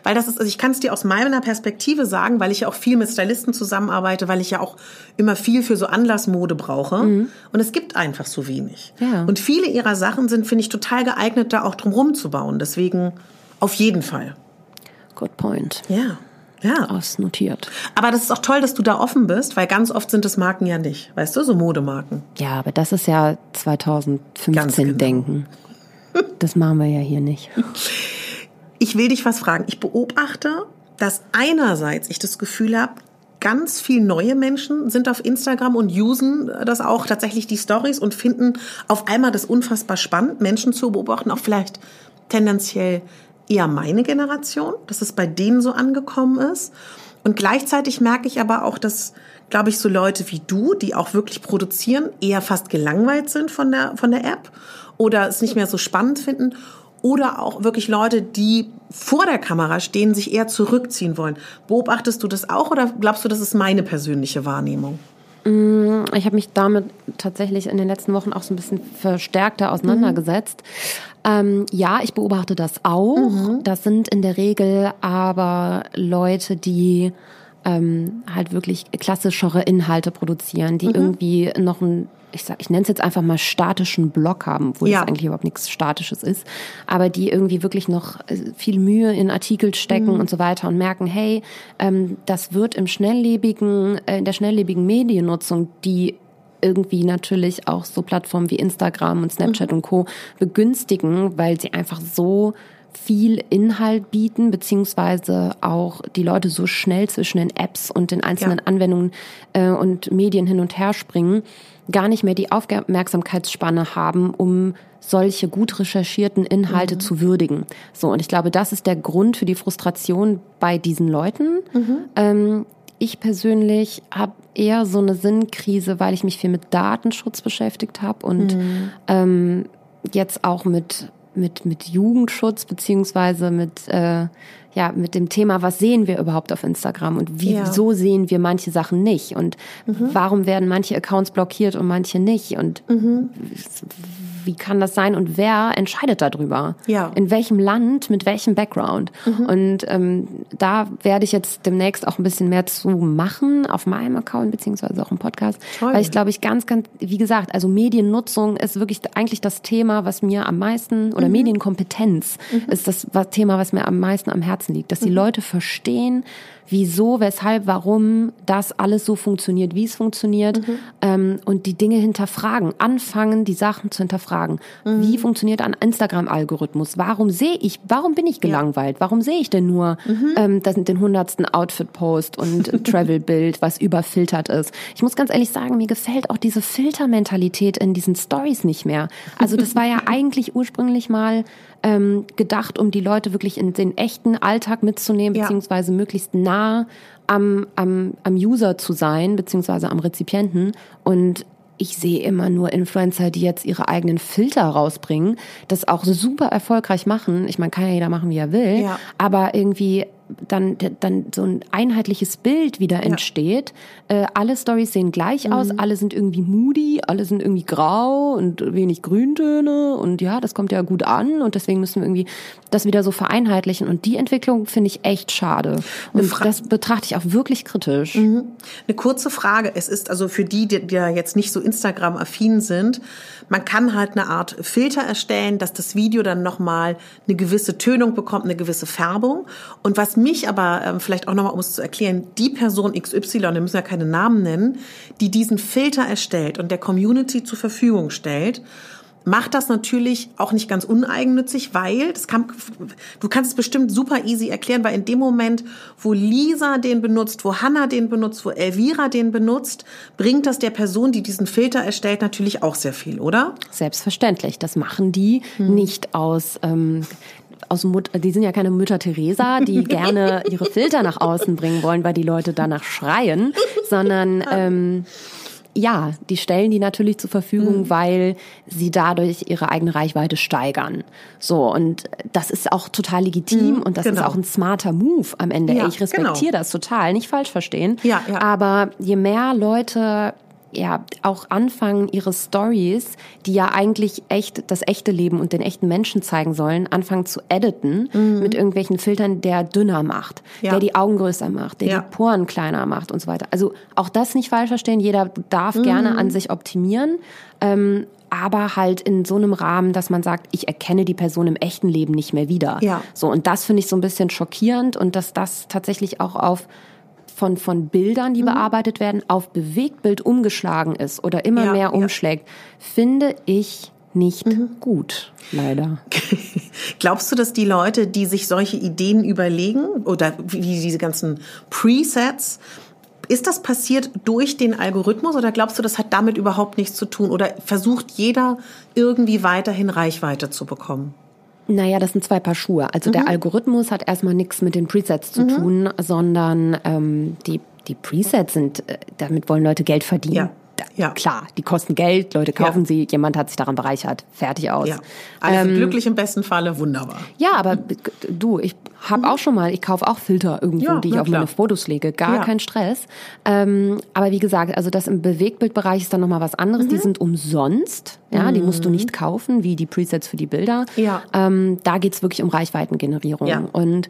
Weil das ist, also ich kann es dir aus meiner Perspektive sagen, weil ich ja auch viel mit Stylisten zusammenarbeite, weil ich ja auch immer viel für so Anlassmode brauche. Mhm. Und es gibt einfach so wenig. Ja. Und viele ihrer Sachen sind, finde ich, total geeignet, da auch drum zu bauen. Deswegen auf jeden Fall. Good point. Ja. Ja. Ausnotiert. Aber das ist auch toll, dass du da offen bist, weil ganz oft sind es Marken ja nicht. Weißt du, so Modemarken. Ja, aber das ist ja 2015 genau. Denken. Das machen wir ja hier nicht. Ich will dich was fragen. Ich beobachte, dass einerseits ich das Gefühl habe, ganz viel neue Menschen sind auf Instagram und usen das auch tatsächlich die Stories und finden auf einmal das unfassbar spannend, Menschen zu beobachten, auch vielleicht tendenziell eher meine Generation, dass es bei denen so angekommen ist. Und gleichzeitig merke ich aber auch, dass, glaube ich, so Leute wie du, die auch wirklich produzieren, eher fast gelangweilt sind von der, von der App oder es nicht mehr so spannend finden. Oder auch wirklich Leute, die vor der Kamera stehen, sich eher zurückziehen wollen. Beobachtest du das auch oder glaubst du, das ist meine persönliche Wahrnehmung? Mm, ich habe mich damit tatsächlich in den letzten Wochen auch so ein bisschen verstärkter auseinandergesetzt. Mhm. Ähm, ja, ich beobachte das auch. Mhm. Das sind in der Regel aber Leute, die ähm, halt wirklich klassischere Inhalte produzieren, die mhm. irgendwie noch ein ich sag, ich nenne es jetzt einfach mal statischen Block haben, obwohl ja. es eigentlich überhaupt nichts Statisches ist, aber die irgendwie wirklich noch äh, viel Mühe in Artikel stecken mhm. und so weiter und merken, hey, ähm, das wird im schnelllebigen, äh, in der schnelllebigen Mediennutzung, die irgendwie natürlich auch so Plattformen wie Instagram und Snapchat mhm. und Co. begünstigen, weil sie einfach so viel Inhalt bieten, beziehungsweise auch die Leute so schnell zwischen den Apps und den einzelnen ja. Anwendungen äh, und Medien hin und her springen, gar nicht mehr die Aufmerksamkeitsspanne haben, um solche gut recherchierten Inhalte mhm. zu würdigen. So, und ich glaube, das ist der Grund für die Frustration bei diesen Leuten. Mhm. Ähm, ich persönlich habe eher so eine Sinnkrise, weil ich mich viel mit Datenschutz beschäftigt habe und mhm. ähm, jetzt auch mit mit mit Jugendschutz beziehungsweise mit äh, ja, mit dem Thema, was sehen wir überhaupt auf Instagram und wieso ja. sehen wir manche Sachen nicht und mhm. warum werden manche Accounts blockiert und manche nicht und mhm wie kann das sein und wer entscheidet darüber? Ja. In welchem Land, mit welchem Background? Mhm. Und ähm, da werde ich jetzt demnächst auch ein bisschen mehr zu machen auf meinem Account beziehungsweise auch im Podcast, Toll. weil ich glaube ich ganz, ganz, wie gesagt, also Mediennutzung ist wirklich eigentlich das Thema, was mir am meisten oder mhm. Medienkompetenz mhm. ist das Thema, was mir am meisten am Herzen liegt, dass die mhm. Leute verstehen, wieso, weshalb, warum das alles so funktioniert, wie es funktioniert mhm. ähm, und die Dinge hinterfragen, anfangen, die Sachen zu hinterfragen. Mhm. Wie funktioniert ein Instagram-Algorithmus? Warum sehe ich, warum bin ich gelangweilt? Ja. Warum sehe ich denn nur mhm. ähm, das sind den hundertsten Outfit-Post und Travel-Bild, was überfiltert ist? Ich muss ganz ehrlich sagen, mir gefällt auch diese Filtermentalität in diesen Stories nicht mehr. Also das war ja eigentlich ursprünglich mal ähm, gedacht, um die Leute wirklich in den echten Alltag mitzunehmen, ja. beziehungsweise möglichst nah am, am, am User zu sein, beziehungsweise am Rezipienten. Und ich sehe immer nur Influencer, die jetzt ihre eigenen Filter rausbringen, das auch super erfolgreich machen. Ich meine, kann ja jeder machen, wie er will, ja. aber irgendwie dann, dann so ein einheitliches Bild wieder entsteht. Ja. Äh, alle Stories sehen gleich mhm. aus, alle sind irgendwie moody, alle sind irgendwie grau und wenig Grüntöne und ja, das kommt ja gut an und deswegen müssen wir irgendwie das wieder so vereinheitlichen und die Entwicklung finde ich echt schade und das betrachte ich auch wirklich kritisch. Mhm. Eine kurze Frage, es ist also für die, die ja jetzt nicht so Instagram-affin sind, man kann halt eine Art Filter erstellen, dass das Video dann nochmal eine gewisse Tönung bekommt, eine gewisse Färbung und was mich aber ähm, vielleicht auch nochmal, um es zu erklären, die Person XY, wir müssen ja keine Namen nennen, die diesen Filter erstellt und der Community zur Verfügung stellt, macht das natürlich auch nicht ganz uneigennützig, weil das kann, du kannst es bestimmt super easy erklären, weil in dem Moment, wo Lisa den benutzt, wo Hannah den benutzt, wo Elvira den benutzt, bringt das der Person, die diesen Filter erstellt, natürlich auch sehr viel, oder? Selbstverständlich. Das machen die hm. nicht aus ähm, aus Mut die sind ja keine Mütter Teresa, die gerne ihre Filter nach außen bringen wollen, weil die Leute danach schreien, sondern ähm, ja, die stellen die natürlich zur Verfügung, mhm. weil sie dadurch ihre eigene Reichweite steigern. So, und das ist auch total legitim mhm, und das genau. ist auch ein smarter Move am Ende. Ja, ich respektiere genau. das total, nicht falsch verstehen. Ja, ja. Aber je mehr Leute ja auch anfangen, ihre Stories, die ja eigentlich echt das echte Leben und den echten Menschen zeigen sollen, anfangen zu editen mhm. mit irgendwelchen Filtern, der dünner macht, ja. der die Augen größer macht, der ja. die Poren kleiner macht und so weiter. Also auch das nicht falsch verstehen. Jeder darf mhm. gerne an sich optimieren. Ähm, aber halt in so einem Rahmen, dass man sagt, ich erkenne die Person im echten Leben nicht mehr wieder. Ja. So und das finde ich so ein bisschen schockierend und dass das tatsächlich auch auf von, von Bildern, die mhm. bearbeitet werden, auf Bewegtbild umgeschlagen ist oder immer ja, mehr umschlägt, ja. finde ich nicht mhm. gut, leider. Glaubst du, dass die Leute, die sich solche Ideen überlegen oder wie diese ganzen Presets, ist das passiert durch den Algorithmus oder glaubst du, das hat damit überhaupt nichts zu tun? Oder versucht jeder irgendwie weiterhin Reichweite zu bekommen? Naja, das sind zwei Paar Schuhe. Also mhm. der Algorithmus hat erstmal nichts mit den Presets zu mhm. tun, sondern ähm, die, die Presets sind, äh, damit wollen Leute Geld verdienen. Ja ja. klar, die kosten Geld, Leute kaufen ja. sie, jemand hat sich daran bereichert, fertig aus. Ja. Alle ähm, glücklich im besten Falle, wunderbar. Ja, aber du, ich habe mhm. auch schon mal, ich kaufe auch Filter irgendwo, die ich auf klar. meine Fotos lege, gar kein Stress. Ähm, aber wie gesagt, also das im Bewegtbildbereich ist dann nochmal was anderes. Mhm. Die sind umsonst, ja, mhm. die musst du mhm. nicht kaufen, wie die Presets für die Bilder. Ja. Ähm, da geht's wirklich um Reichweitengenerierung. Ja. Und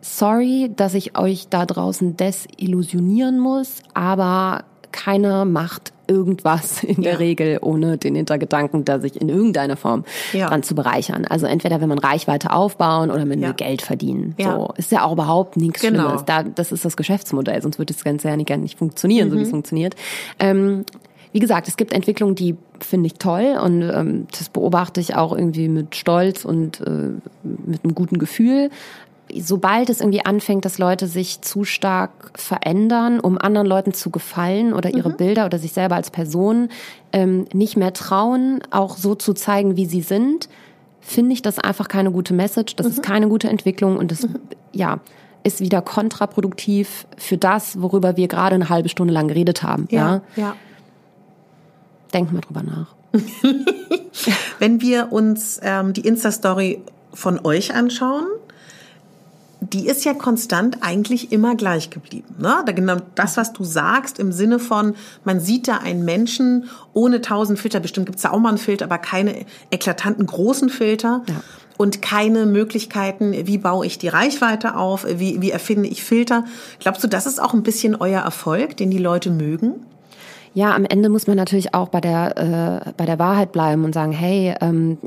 sorry, dass ich euch da draußen desillusionieren muss, aber keiner macht irgendwas in der Regel ohne den Hintergedanken, da sich in irgendeiner Form ja. dran zu bereichern. Also entweder wenn man Reichweite aufbauen oder mit ja. Geld verdienen. Ja. So ist ja auch überhaupt nichts genau. Schlimmes. Da, das ist das Geschäftsmodell, sonst würde das Ganze ja nicht, nicht funktionieren, mhm. so wie es mhm. funktioniert. Ähm, wie gesagt, es gibt Entwicklungen, die finde ich toll und ähm, das beobachte ich auch irgendwie mit Stolz und äh, mit einem guten Gefühl sobald es irgendwie anfängt, dass Leute sich zu stark verändern, um anderen Leuten zu gefallen oder ihre mhm. Bilder oder sich selber als Person ähm, nicht mehr trauen, auch so zu zeigen, wie sie sind, finde ich das einfach keine gute Message. Das mhm. ist keine gute Entwicklung und das, mhm. ja, ist wieder kontraproduktiv für das, worüber wir gerade eine halbe Stunde lang geredet haben. Ja, ja. ja. Denk mal drüber nach. Wenn wir uns ähm, die Insta-Story von euch anschauen, die ist ja konstant eigentlich immer gleich geblieben. Ne? Da genau das, was du sagst, im Sinne von, man sieht da einen Menschen ohne tausend Filter, bestimmt gibt's da auch mal einen Filter, aber keine eklatanten großen Filter. Ja. Und keine Möglichkeiten, wie baue ich die Reichweite auf, wie, wie erfinde ich Filter. Glaubst du, das ist auch ein bisschen euer Erfolg, den die Leute mögen? Ja, am Ende muss man natürlich auch bei der, äh, bei der Wahrheit bleiben und sagen, hey, ähm,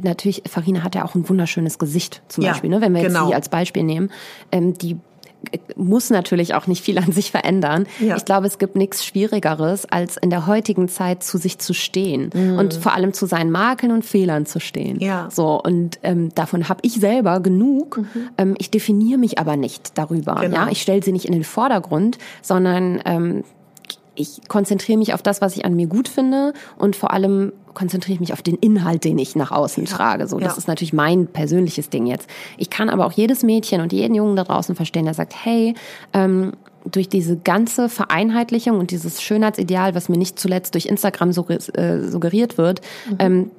natürlich, Farina hat ja auch ein wunderschönes Gesicht zum ja, Beispiel, ne? wenn wir genau. jetzt sie als Beispiel nehmen. Ähm, die muss natürlich auch nicht viel an sich verändern. Ja. Ich glaube, es gibt nichts Schwierigeres, als in der heutigen Zeit zu sich zu stehen mhm. und vor allem zu seinen Makeln und Fehlern zu stehen. Ja. So und ähm, davon habe ich selber genug. Mhm. Ähm, ich definiere mich aber nicht darüber. Genau. Ja, ich stelle sie nicht in den Vordergrund, sondern ähm, ich konzentriere mich auf das, was ich an mir gut finde und vor allem konzentriere ich mich auf den Inhalt, den ich nach außen ja. trage. So, das ja. ist natürlich mein persönliches Ding jetzt. Ich kann aber auch jedes Mädchen und jeden Jungen da draußen verstehen, der sagt, hey, ähm, durch diese ganze Vereinheitlichung und dieses Schönheitsideal, was mir nicht zuletzt durch Instagram äh, suggeriert wird, mhm. ähm,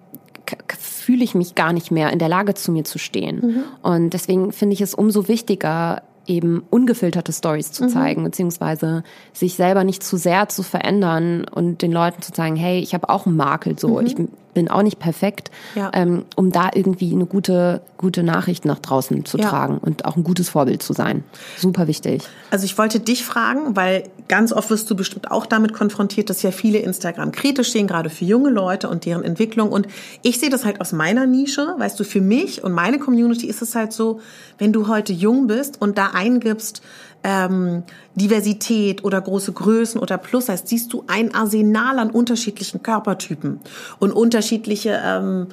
fühle ich mich gar nicht mehr in der Lage, zu mir zu stehen. Mhm. Und deswegen finde ich es umso wichtiger, eben ungefilterte Stories zu mhm. zeigen, mhm. beziehungsweise sich selber nicht zu sehr zu verändern und den Leuten zu sagen, hey, ich habe auch einen Makel, so mhm. ich bin auch nicht perfekt, ja. ähm, um da irgendwie eine gute, gute Nachricht nach draußen zu ja. tragen und auch ein gutes Vorbild zu sein. Super wichtig. Also ich wollte dich fragen, weil ganz oft wirst du bestimmt auch damit konfrontiert, dass ja viele Instagram kritisch stehen, gerade für junge Leute und deren Entwicklung. Und ich sehe das halt aus meiner Nische, weißt du, für mich und meine Community ist es halt so, wenn du heute jung bist und da eingibst, ähm, Diversität oder große Größen oder Plus heißt, siehst du ein Arsenal an unterschiedlichen Körpertypen und unterschiedliche ähm,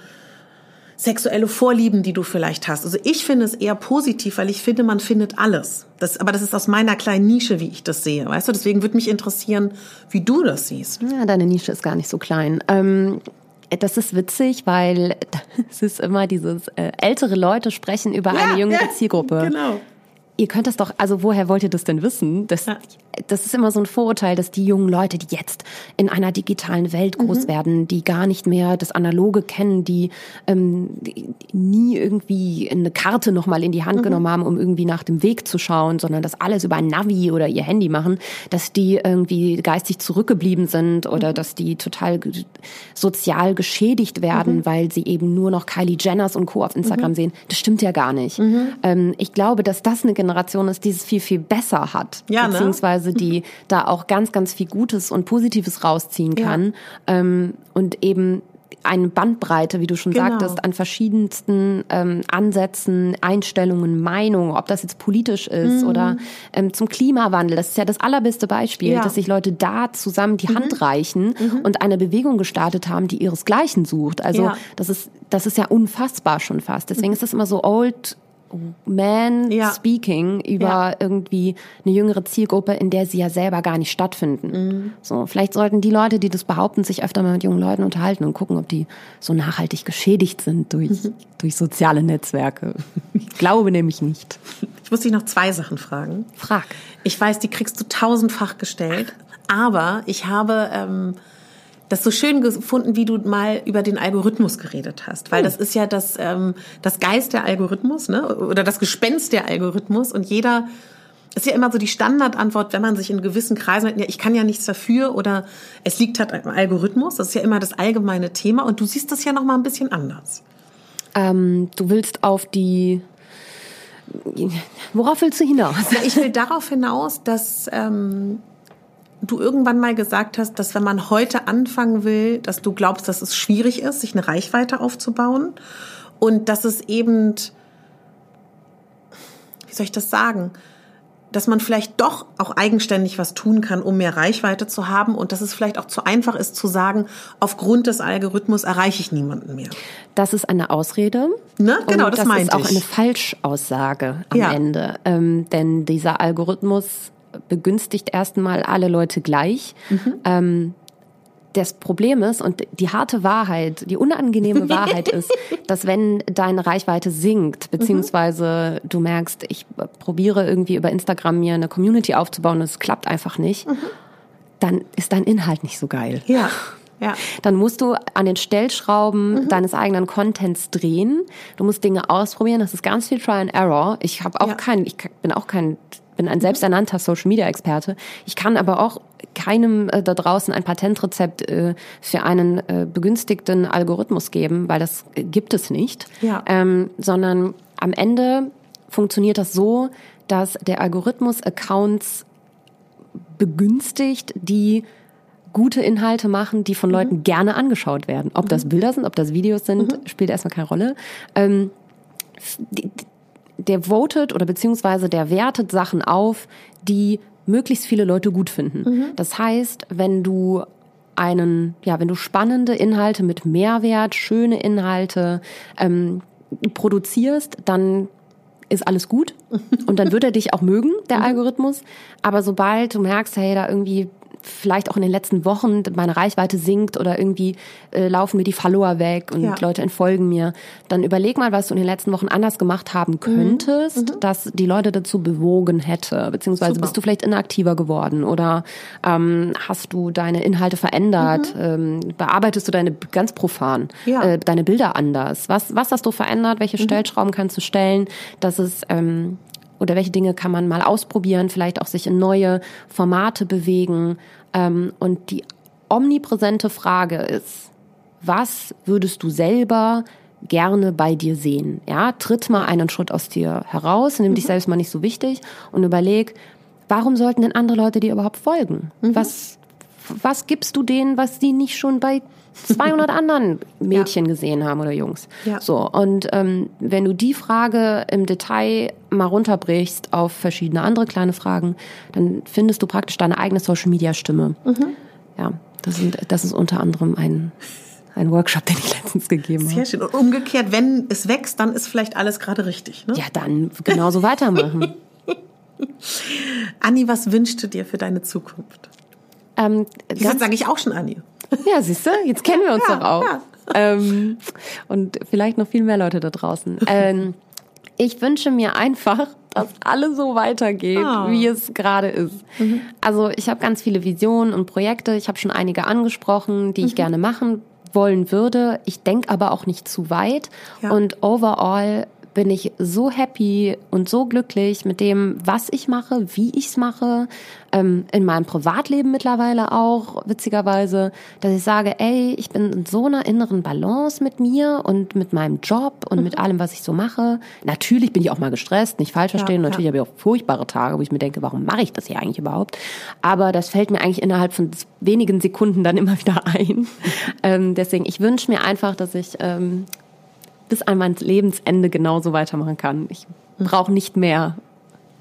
sexuelle Vorlieben, die du vielleicht hast. Also ich finde es eher positiv, weil ich finde, man findet alles. Das, aber das ist aus meiner kleinen Nische, wie ich das sehe. Weißt du, deswegen würde mich interessieren, wie du das siehst. Ja, deine Nische ist gar nicht so klein. Ähm das ist witzig, weil es ist immer dieses äh, ältere Leute sprechen über ja, eine jüngere ja, Zielgruppe. Genau ihr könnt das doch, also woher wollt ihr das denn wissen? Das, ja. das ist immer so ein Vorurteil, dass die jungen Leute, die jetzt in einer digitalen Welt groß mhm. werden, die gar nicht mehr das Analoge kennen, die, ähm, die nie irgendwie eine Karte nochmal in die Hand mhm. genommen haben, um irgendwie nach dem Weg zu schauen, sondern das alles über ein Navi oder ihr Handy machen, dass die irgendwie geistig zurückgeblieben sind oder mhm. dass die total sozial geschädigt werden, mhm. weil sie eben nur noch Kylie Jenners und Co. auf Instagram mhm. sehen. Das stimmt ja gar nicht. Mhm. Ähm, ich glaube, dass das eine Generation ist, die es viel, viel besser hat. Ja, ne? beziehungsweise die da auch ganz, ganz viel Gutes und Positives rausziehen kann. Ja. Ähm, und eben eine Bandbreite, wie du schon genau. sagtest, an verschiedensten ähm, Ansätzen, Einstellungen, Meinungen, ob das jetzt politisch ist mhm. oder ähm, zum Klimawandel. Das ist ja das allerbeste Beispiel, ja. dass sich Leute da zusammen die mhm. Hand reichen mhm. und eine Bewegung gestartet haben, die ihresgleichen sucht. Also ja. das ist das ist ja unfassbar schon fast. Deswegen mhm. ist das immer so old man ja. speaking über ja. irgendwie eine jüngere Zielgruppe, in der sie ja selber gar nicht stattfinden. Mhm. So, vielleicht sollten die Leute, die das behaupten, sich öfter mal mit jungen Leuten unterhalten und gucken, ob die so nachhaltig geschädigt sind durch, mhm. durch soziale Netzwerke. Ich glaube nämlich nicht. Ich muss dich noch zwei Sachen fragen. Frag. Ich weiß, die kriegst du tausendfach gestellt, aber ich habe ähm, das so schön gefunden, wie du mal über den Algorithmus geredet hast, weil hm. das ist ja das, ähm, das Geist der Algorithmus, ne? Oder das Gespenst der Algorithmus und jeder ist ja immer so die Standardantwort, wenn man sich in gewissen Kreisen, ja, ich kann ja nichts dafür oder es liegt halt am Algorithmus. Das ist ja immer das allgemeine Thema und du siehst das ja noch mal ein bisschen anders. Ähm, du willst auf die Worauf willst du hinaus? Ich will darauf hinaus, dass ähm, du irgendwann mal gesagt hast, dass wenn man heute anfangen will, dass du glaubst, dass es schwierig ist, sich eine Reichweite aufzubauen und dass es eben, wie soll ich das sagen, dass man vielleicht doch auch eigenständig was tun kann, um mehr Reichweite zu haben und dass es vielleicht auch zu einfach ist zu sagen, aufgrund des Algorithmus erreiche ich niemanden mehr. Das ist eine Ausrede. Ne? Genau, und das, das meinte ich. Das ist auch eine Falschaussage am ja. Ende. Ähm, denn dieser Algorithmus begünstigt erstmal alle Leute gleich. Mhm. Ähm, das Problem ist und die harte Wahrheit, die unangenehme Wahrheit ist, dass wenn deine Reichweite sinkt, beziehungsweise du merkst, ich probiere irgendwie über Instagram mir eine Community aufzubauen und es klappt einfach nicht, mhm. dann ist dein Inhalt nicht so geil. Ja. Ja. Dann musst du an den Stellschrauben mhm. deines eigenen Contents drehen. Du musst Dinge ausprobieren. Das ist ganz viel Try and Error. Ich habe auch ja. kein, ich bin auch kein bin ein selbsternannter Social Media Experte. Ich kann aber auch keinem äh, da draußen ein Patentrezept äh, für einen äh, begünstigten Algorithmus geben, weil das äh, gibt es nicht. Ja. Ähm, sondern am Ende funktioniert das so, dass der Algorithmus Accounts begünstigt, die gute Inhalte machen, die von mhm. Leuten gerne angeschaut werden. Ob mhm. das Bilder sind, ob das Videos sind, mhm. spielt erstmal keine Rolle. Ähm, die, der votet oder beziehungsweise der wertet Sachen auf, die möglichst viele Leute gut finden. Mhm. Das heißt, wenn du einen, ja, wenn du spannende Inhalte mit Mehrwert, schöne Inhalte ähm, produzierst, dann ist alles gut und dann wird er dich auch mögen, der mhm. Algorithmus. Aber sobald du merkst, hey, da irgendwie vielleicht auch in den letzten Wochen meine Reichweite sinkt oder irgendwie äh, laufen mir die Follower weg und ja. Leute entfolgen mir, dann überleg mal, was du in den letzten Wochen anders gemacht haben mhm. könntest, mhm. dass die Leute dazu bewogen hätte, beziehungsweise Super. bist du vielleicht inaktiver geworden oder ähm, hast du deine Inhalte verändert, mhm. ähm, bearbeitest du deine ganz profan, ja. äh, deine Bilder anders. Was, was hast du verändert? Welche mhm. Stellschrauben kannst du stellen, dass es ähm, oder welche Dinge kann man mal ausprobieren, vielleicht auch sich in neue Formate bewegen. Ähm, und die omnipräsente Frage ist, was würdest du selber gerne bei dir sehen? Ja, tritt mal einen Schritt aus dir heraus, nimm mhm. dich selbst mal nicht so wichtig und überleg, warum sollten denn andere Leute dir überhaupt folgen? Mhm. Was, was gibst du denen, was sie nicht schon bei 200 anderen Mädchen ja. gesehen haben oder Jungs. Ja. So und ähm, wenn du die Frage im Detail mal runterbrichst auf verschiedene andere kleine Fragen, dann findest du praktisch deine eigene Social Media Stimme. Mhm. Ja, das, sind, das ist unter anderem ein ein Workshop, den ich letztens gegeben habe. Sehr schön. Und umgekehrt, wenn es wächst, dann ist vielleicht alles gerade richtig. Ne? Ja, dann genauso weitermachen. Anni, was wünschst du dir für deine Zukunft? Ähm, Jetzt sage ich auch schon Anni. Ja, siehst du, jetzt kennen wir uns ja, doch auch. Ja. Ähm, und vielleicht noch viel mehr Leute da draußen. Ähm, ich wünsche mir einfach, dass alles so weitergeht, oh. wie es gerade ist. Mhm. Also ich habe ganz viele Visionen und Projekte. Ich habe schon einige angesprochen, die ich mhm. gerne machen wollen würde. Ich denke aber auch nicht zu weit. Ja. Und overall bin ich so happy und so glücklich mit dem, was ich mache, wie ich es mache, ähm, in meinem Privatleben mittlerweile auch, witzigerweise, dass ich sage, ey, ich bin in so einer inneren Balance mit mir und mit meinem Job und mhm. mit allem, was ich so mache. Natürlich bin ich auch mal gestresst, nicht falsch verstehen. Ja, Natürlich habe ich auch furchtbare Tage, wo ich mir denke, warum mache ich das hier eigentlich überhaupt? Aber das fällt mir eigentlich innerhalb von wenigen Sekunden dann immer wieder ein. ähm, deswegen, ich wünsche mir einfach, dass ich ähm, bis an mein Lebensende genauso weitermachen kann. Ich brauche nicht mehr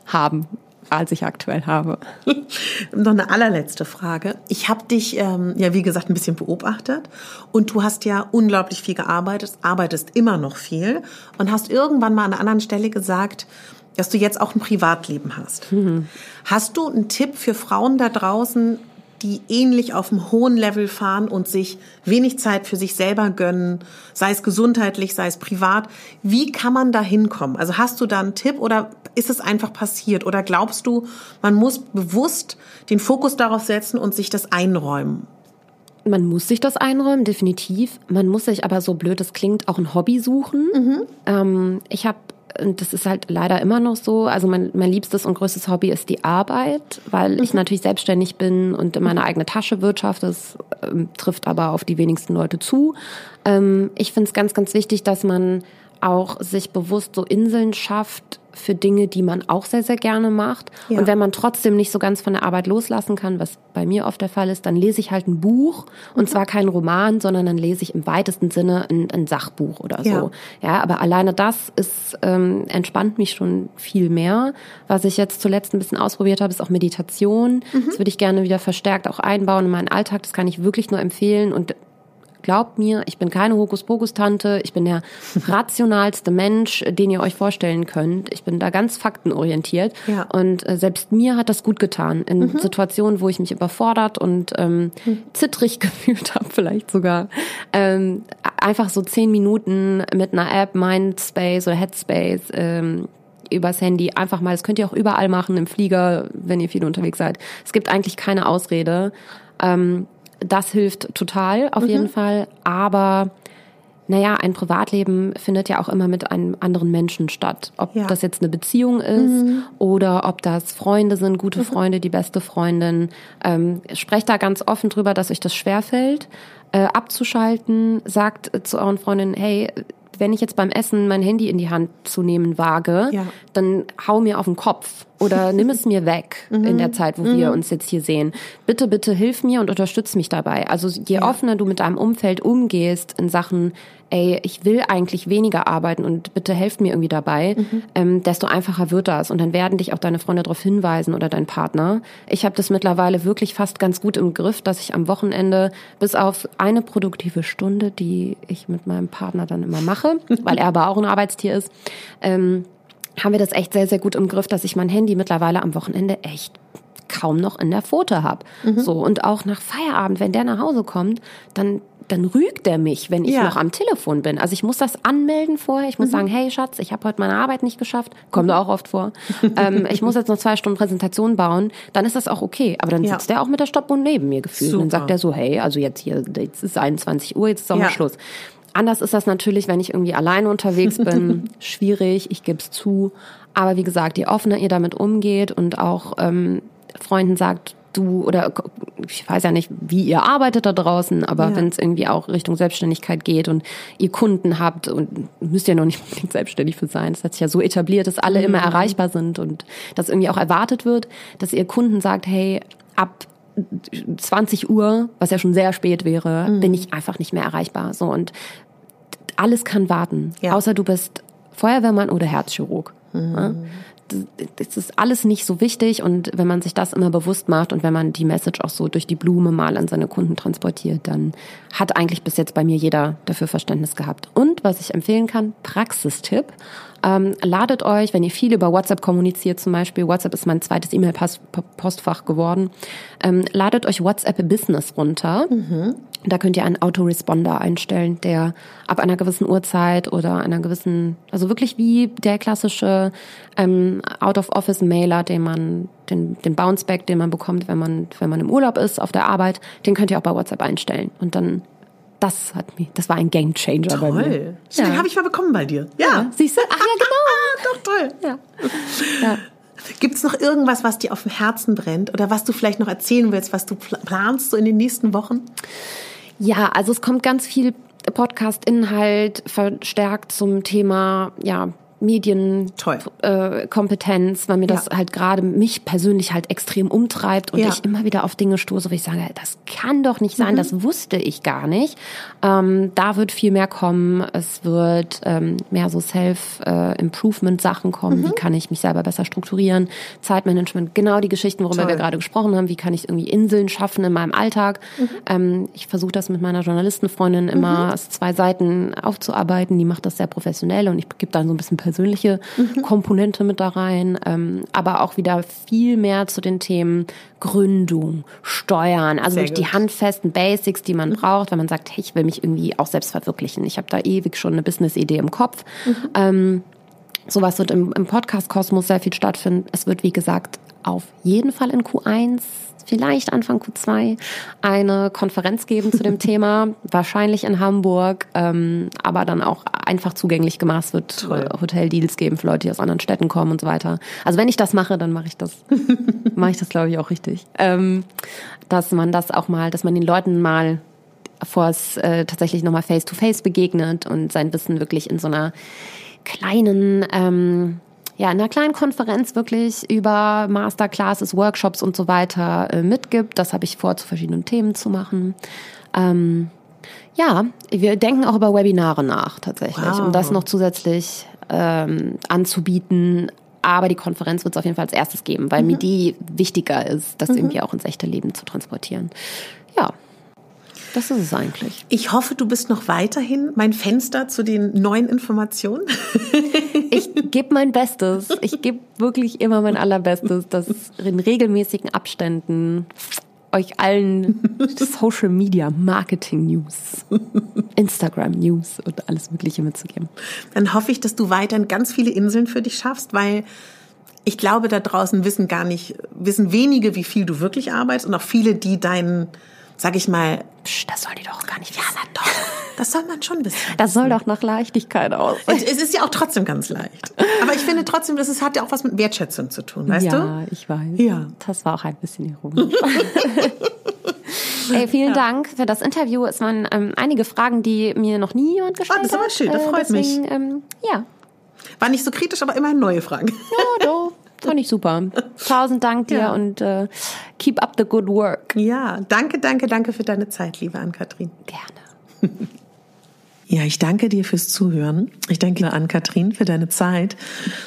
haben, als ich aktuell habe. Noch eine allerletzte Frage. Ich habe dich ähm, ja, wie gesagt, ein bisschen beobachtet und du hast ja unglaublich viel gearbeitet, arbeitest immer noch viel und hast irgendwann mal an einer anderen Stelle gesagt, dass du jetzt auch ein Privatleben hast. Mhm. Hast du einen Tipp für Frauen da draußen, die ähnlich auf einem hohen Level fahren und sich wenig Zeit für sich selber gönnen, sei es gesundheitlich, sei es privat. Wie kann man da hinkommen? Also hast du da einen Tipp oder ist es einfach passiert? Oder glaubst du, man muss bewusst den Fokus darauf setzen und sich das einräumen? Man muss sich das einräumen, definitiv. Man muss sich aber, so blöd es klingt, auch ein Hobby suchen. Mhm. Ähm, ich habe und das ist halt leider immer noch so. Also mein, mein liebstes und größtes Hobby ist die Arbeit, weil mhm. ich natürlich selbstständig bin und meine eigene Tasche wirtschaft. Das ähm, trifft aber auf die wenigsten Leute zu. Ähm, ich finde es ganz, ganz wichtig, dass man auch sich bewusst so Inseln schafft für Dinge, die man auch sehr, sehr gerne macht. Ja. Und wenn man trotzdem nicht so ganz von der Arbeit loslassen kann, was bei mir oft der Fall ist, dann lese ich halt ein Buch und mhm. zwar kein Roman, sondern dann lese ich im weitesten Sinne ein, ein Sachbuch oder so. Ja. ja, aber alleine das ist ähm, entspannt mich schon viel mehr. Was ich jetzt zuletzt ein bisschen ausprobiert habe, ist auch Meditation. Mhm. Das würde ich gerne wieder verstärkt auch einbauen in meinen Alltag. Das kann ich wirklich nur empfehlen und Glaubt mir, ich bin keine Hokuspokus-Tante. Ich bin der rationalste Mensch, den ihr euch vorstellen könnt. Ich bin da ganz faktenorientiert. Ja. Und äh, selbst mir hat das gut getan. In mhm. Situationen, wo ich mich überfordert und ähm, mhm. zittrig gefühlt habe, vielleicht sogar. Ähm, einfach so zehn Minuten mit einer App, Mindspace oder Headspace, ähm, übers Handy einfach mal, das könnt ihr auch überall machen, im Flieger, wenn ihr viel unterwegs seid. Es gibt eigentlich keine Ausrede. Ähm, das hilft total, auf mhm. jeden Fall. Aber naja, ein Privatleben findet ja auch immer mit einem anderen Menschen statt. Ob ja. das jetzt eine Beziehung ist mhm. oder ob das Freunde sind, gute mhm. Freunde, die beste Freundin. Ähm, sprecht da ganz offen drüber, dass euch das schwerfällt. Äh, abzuschalten, sagt zu euren Freundinnen, hey, wenn ich jetzt beim Essen mein Handy in die Hand zu nehmen wage, ja. dann hau mir auf den Kopf oder nimm es mir weg mhm. in der Zeit, wo mhm. wir uns jetzt hier sehen. Bitte, bitte hilf mir und unterstütz mich dabei. Also je ja. offener du mit deinem Umfeld umgehst in Sachen, ey, ich will eigentlich weniger arbeiten und bitte helft mir irgendwie dabei, mhm. ähm, desto einfacher wird das. Und dann werden dich auch deine Freunde darauf hinweisen oder dein Partner. Ich habe das mittlerweile wirklich fast ganz gut im Griff, dass ich am Wochenende bis auf eine produktive Stunde, die ich mit meinem Partner dann immer mache, weil er aber auch ein Arbeitstier ist, ähm, haben wir das echt sehr, sehr gut im Griff, dass ich mein Handy mittlerweile am Wochenende echt kaum noch in der Pfote habe. Mhm. So und auch nach Feierabend, wenn der nach Hause kommt, dann dann rügt er mich, wenn ich ja. noch am Telefon bin. Also ich muss das anmelden vorher. Ich muss mhm. sagen, hey Schatz, ich habe heute meine Arbeit nicht geschafft. Kommt mhm. auch oft vor. ähm, ich muss jetzt noch zwei Stunden Präsentation bauen. Dann ist das auch okay. Aber dann ja. sitzt er auch mit der Stoppuhr neben mir gefühlt. Super. Und dann sagt er so, hey, also jetzt hier, jetzt ist 21 Uhr, jetzt ist auch mal Schluss. Anders ist das natürlich, wenn ich irgendwie alleine unterwegs bin. Schwierig, ich gebe es zu. Aber wie gesagt, je offener ihr damit umgeht und auch ähm, Freunden sagt, du oder ich weiß ja nicht, wie ihr arbeitet da draußen, aber ja. wenn es irgendwie auch Richtung Selbstständigkeit geht und ihr Kunden habt und müsst ja noch nicht unbedingt selbstständig für sein, das hat sich ja so etabliert, dass alle mhm. immer erreichbar sind und dass irgendwie auch erwartet wird, dass ihr Kunden sagt, hey, ab 20 Uhr, was ja schon sehr spät wäre, mhm. bin ich einfach nicht mehr erreichbar. So und alles kann warten, ja. außer du bist Feuerwehrmann oder Herzchirurg. Mhm das ist alles nicht so wichtig und wenn man sich das immer bewusst macht und wenn man die Message auch so durch die Blume mal an seine Kunden transportiert, dann hat eigentlich bis jetzt bei mir jeder dafür Verständnis gehabt. Und was ich empfehlen kann, Praxistipp. Ähm, ladet euch, wenn ihr viel über WhatsApp kommuniziert zum Beispiel, WhatsApp ist mein zweites E-Mail-Postfach geworden, ähm, ladet euch WhatsApp Business runter. Mhm. Da könnt ihr einen Autoresponder einstellen, der ab einer gewissen Uhrzeit oder einer gewissen, also wirklich wie der klassische ähm, Out-of-Office-Mailer, den man, den, den Bounceback, den man bekommt, wenn man, wenn man im Urlaub ist, auf der Arbeit, den könnt ihr auch bei WhatsApp einstellen. Und dann das hat mich, das war ein Game Changer toll. bei mir. Ja. Den habe ich mal bekommen bei dir. Ja. ja. Siehst du? Ach ja, genau. Doch toll. Ja. ja. Gibt es noch irgendwas, was dir auf dem Herzen brennt oder was du vielleicht noch erzählen willst, was du planst so in den nächsten Wochen? Ja, also es kommt ganz viel Podcast-Inhalt verstärkt zum Thema ja, Medienkompetenz, äh, weil mir das ja. halt gerade mich persönlich halt extrem umtreibt und ja. ich immer wieder auf Dinge stoße, wo ich sage, das kann doch nicht sein, mhm. das wusste ich gar nicht. Ähm, da wird viel mehr kommen. Es wird ähm, mehr so Self-Improvement-Sachen kommen. Mhm. Wie kann ich mich selber besser strukturieren? Zeitmanagement, genau die Geschichten, worüber Toll. wir gerade gesprochen haben. Wie kann ich irgendwie Inseln schaffen in meinem Alltag? Mhm. Ähm, ich versuche das mit meiner Journalistenfreundin immer mhm. aus zwei Seiten aufzuarbeiten. Die macht das sehr professionell und ich gebe dann so ein bisschen persönliche mhm. Komponente mit da rein, ähm, aber auch wieder viel mehr zu den Themen Gründung, Steuern, also wirklich die handfesten Basics, die man mhm. braucht, wenn man sagt, hey, ich will mich irgendwie auch selbst verwirklichen. Ich habe da ewig schon eine Business-Idee im Kopf. Mhm. Ähm, sowas wird im, im Podcast-Kosmos sehr viel stattfinden. Es wird, wie gesagt, auf jeden Fall in Q1 vielleicht Anfang Q2 eine Konferenz geben zu dem Thema, wahrscheinlich in Hamburg, ähm, aber dann auch einfach zugänglich gemacht. Es wird Toll. Hoteldeals geben für Leute, die aus anderen Städten kommen und so weiter. Also wenn ich das mache, dann mache ich das, mache ich das glaube ich auch richtig. Ähm, dass man das auch mal, dass man den Leuten mal vor es äh, tatsächlich nochmal face-to-face begegnet und sein Wissen wirklich in so einer kleinen ähm, ja, in einer kleinen Konferenz wirklich über Masterclasses, Workshops und so weiter äh, mitgibt. Das habe ich vor, zu verschiedenen Themen zu machen. Ähm, ja, wir denken auch über Webinare nach tatsächlich, wow. um das noch zusätzlich ähm, anzubieten. Aber die Konferenz wird es auf jeden Fall als erstes geben, weil mhm. mir die wichtiger ist, das mhm. irgendwie auch ins echte Leben zu transportieren. Ja, das ist es eigentlich. Ich hoffe, du bist noch weiterhin mein Fenster zu den neuen Informationen. Ich gebe mein Bestes. Ich gebe wirklich immer mein allerbestes, dass in regelmäßigen Abständen euch allen Social Media Marketing News, Instagram News und alles Mögliche mitzugeben. Dann hoffe ich, dass du weiterhin ganz viele Inseln für dich schaffst, weil ich glaube, da draußen wissen gar nicht, wissen wenige, wie viel du wirklich arbeitest und auch viele, die deinen sag ich mal, Psch, das soll die doch gar nicht. Ja, na doch. Das soll man schon wissen. Das soll doch nach Leichtigkeit aus. Und es ist ja auch trotzdem ganz leicht. Aber ich finde trotzdem, dass es hat ja auch was mit Wertschätzung zu tun, weißt ja, du? Ja, ich weiß. Ja. Das war auch ein bisschen ironisch. Ey, vielen ja. Dank für das Interview. Es waren ähm, einige Fragen, die mir noch nie jemand gestellt hat. Oh, das war schön, das freut äh, deswegen, mich. Ähm, ja. War nicht so kritisch, aber immerhin neue Fragen. Ja, doch. Fand ich super. Tausend Dank dir ja. und äh, keep up the good work. Ja, danke, danke, danke für deine Zeit, liebe Ann-Kathrin. Gerne. Ja, ich danke dir fürs Zuhören. Ich danke an Katrin für deine Zeit.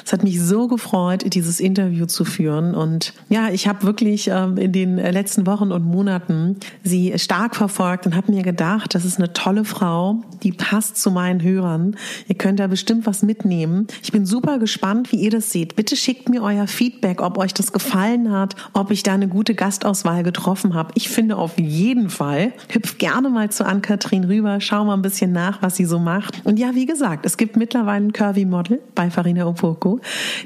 Es hat mich so gefreut, dieses Interview zu führen. Und ja, ich habe wirklich ähm, in den letzten Wochen und Monaten sie stark verfolgt und habe mir gedacht, das ist eine tolle Frau, die passt zu meinen Hörern. Ihr könnt da bestimmt was mitnehmen. Ich bin super gespannt, wie ihr das seht. Bitte schickt mir euer Feedback, ob euch das gefallen hat, ob ich da eine gute Gastauswahl getroffen habe. Ich finde auf jeden Fall. Hüpf gerne mal zu Ann-Kathrin rüber, schau mal ein bisschen nach, was was sie so macht. Und ja, wie gesagt, es gibt mittlerweile ein Curvy Model bei Farina Opoko.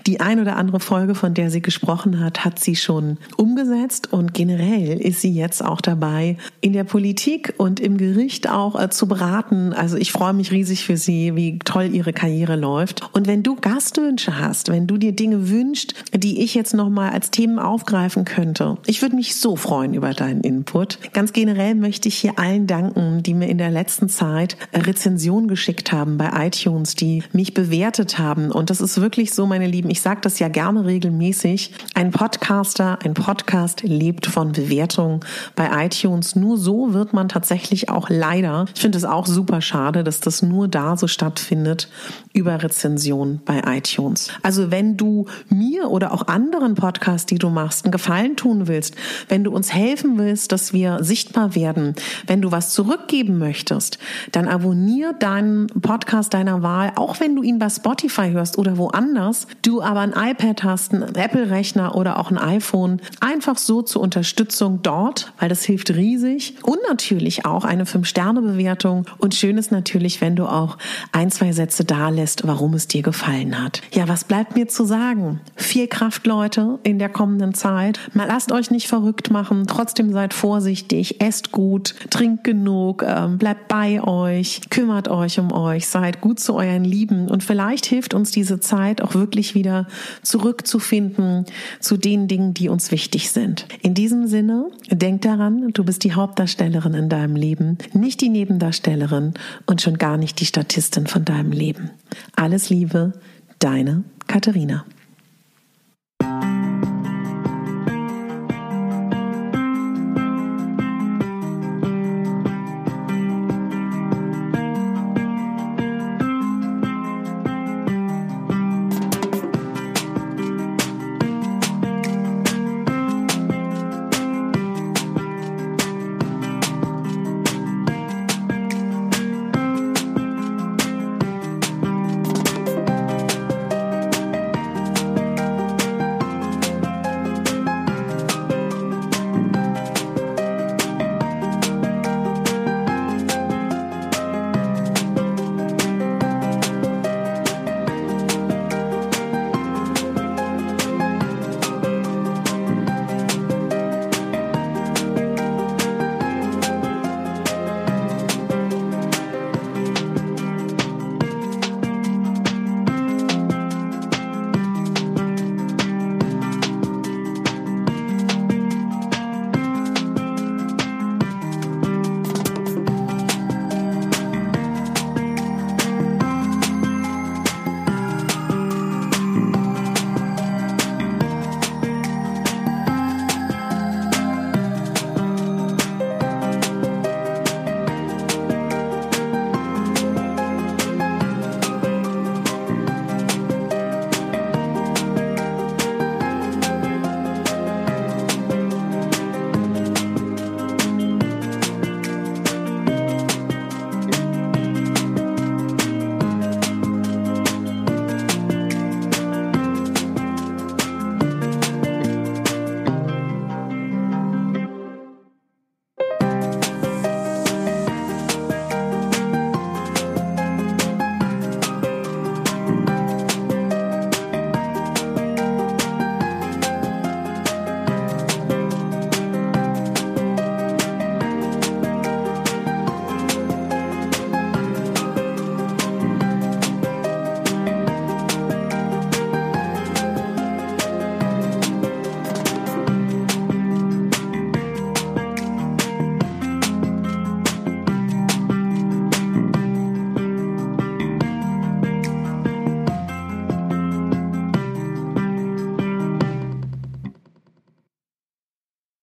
Die ein oder andere Folge, von der sie gesprochen hat, hat sie schon umgesetzt und generell ist sie jetzt auch dabei, in der Politik und im Gericht auch äh, zu beraten. Also ich freue mich riesig für sie, wie toll ihre Karriere läuft. Und wenn du Gastwünsche hast, wenn du dir Dinge wünschst, die ich jetzt nochmal als Themen aufgreifen könnte, ich würde mich so freuen über deinen Input. Ganz generell möchte ich hier allen danken, die mir in der letzten Zeit Rezensionen Rezension geschickt haben bei iTunes, die mich bewertet haben. Und das ist wirklich so, meine Lieben, ich sage das ja gerne regelmäßig. Ein Podcaster, ein Podcast lebt von Bewertung bei iTunes. Nur so wird man tatsächlich auch leider, ich finde es auch super schade, dass das nur da so stattfindet, über Rezension bei iTunes. Also wenn du mir oder auch anderen Podcasts, die du machst, einen Gefallen tun willst, wenn du uns helfen willst, dass wir sichtbar werden, wenn du was zurückgeben möchtest, dann abonniere deinen Podcast deiner Wahl, auch wenn du ihn bei Spotify hörst oder woanders, du aber ein iPad hast, einen Apple-Rechner oder auch ein iPhone, einfach so zur Unterstützung dort, weil das hilft riesig. Und natürlich auch eine 5-Sterne-Bewertung. Und schön ist natürlich, wenn du auch ein, zwei Sätze da lässt, warum es dir gefallen hat. Ja, was bleibt mir zu sagen? Viel Kraft, Leute, in der kommenden Zeit. Mal lasst euch nicht verrückt machen. Trotzdem seid vorsichtig. Esst gut, trinkt genug, ähm, bleibt bei euch, kümmert euch um euch, seid gut zu euren Lieben. Und vielleicht hilft uns diese Zeit auch wirklich wieder zurückzufinden zu den Dingen, die uns wichtig sind. In diesem Sinne, denk daran, du bist die Hauptdarstellerin in deinem Leben, nicht die Nebendarstellerin und schon gar nicht die Statistin von deinem Leben. Alles Liebe, deine Katharina.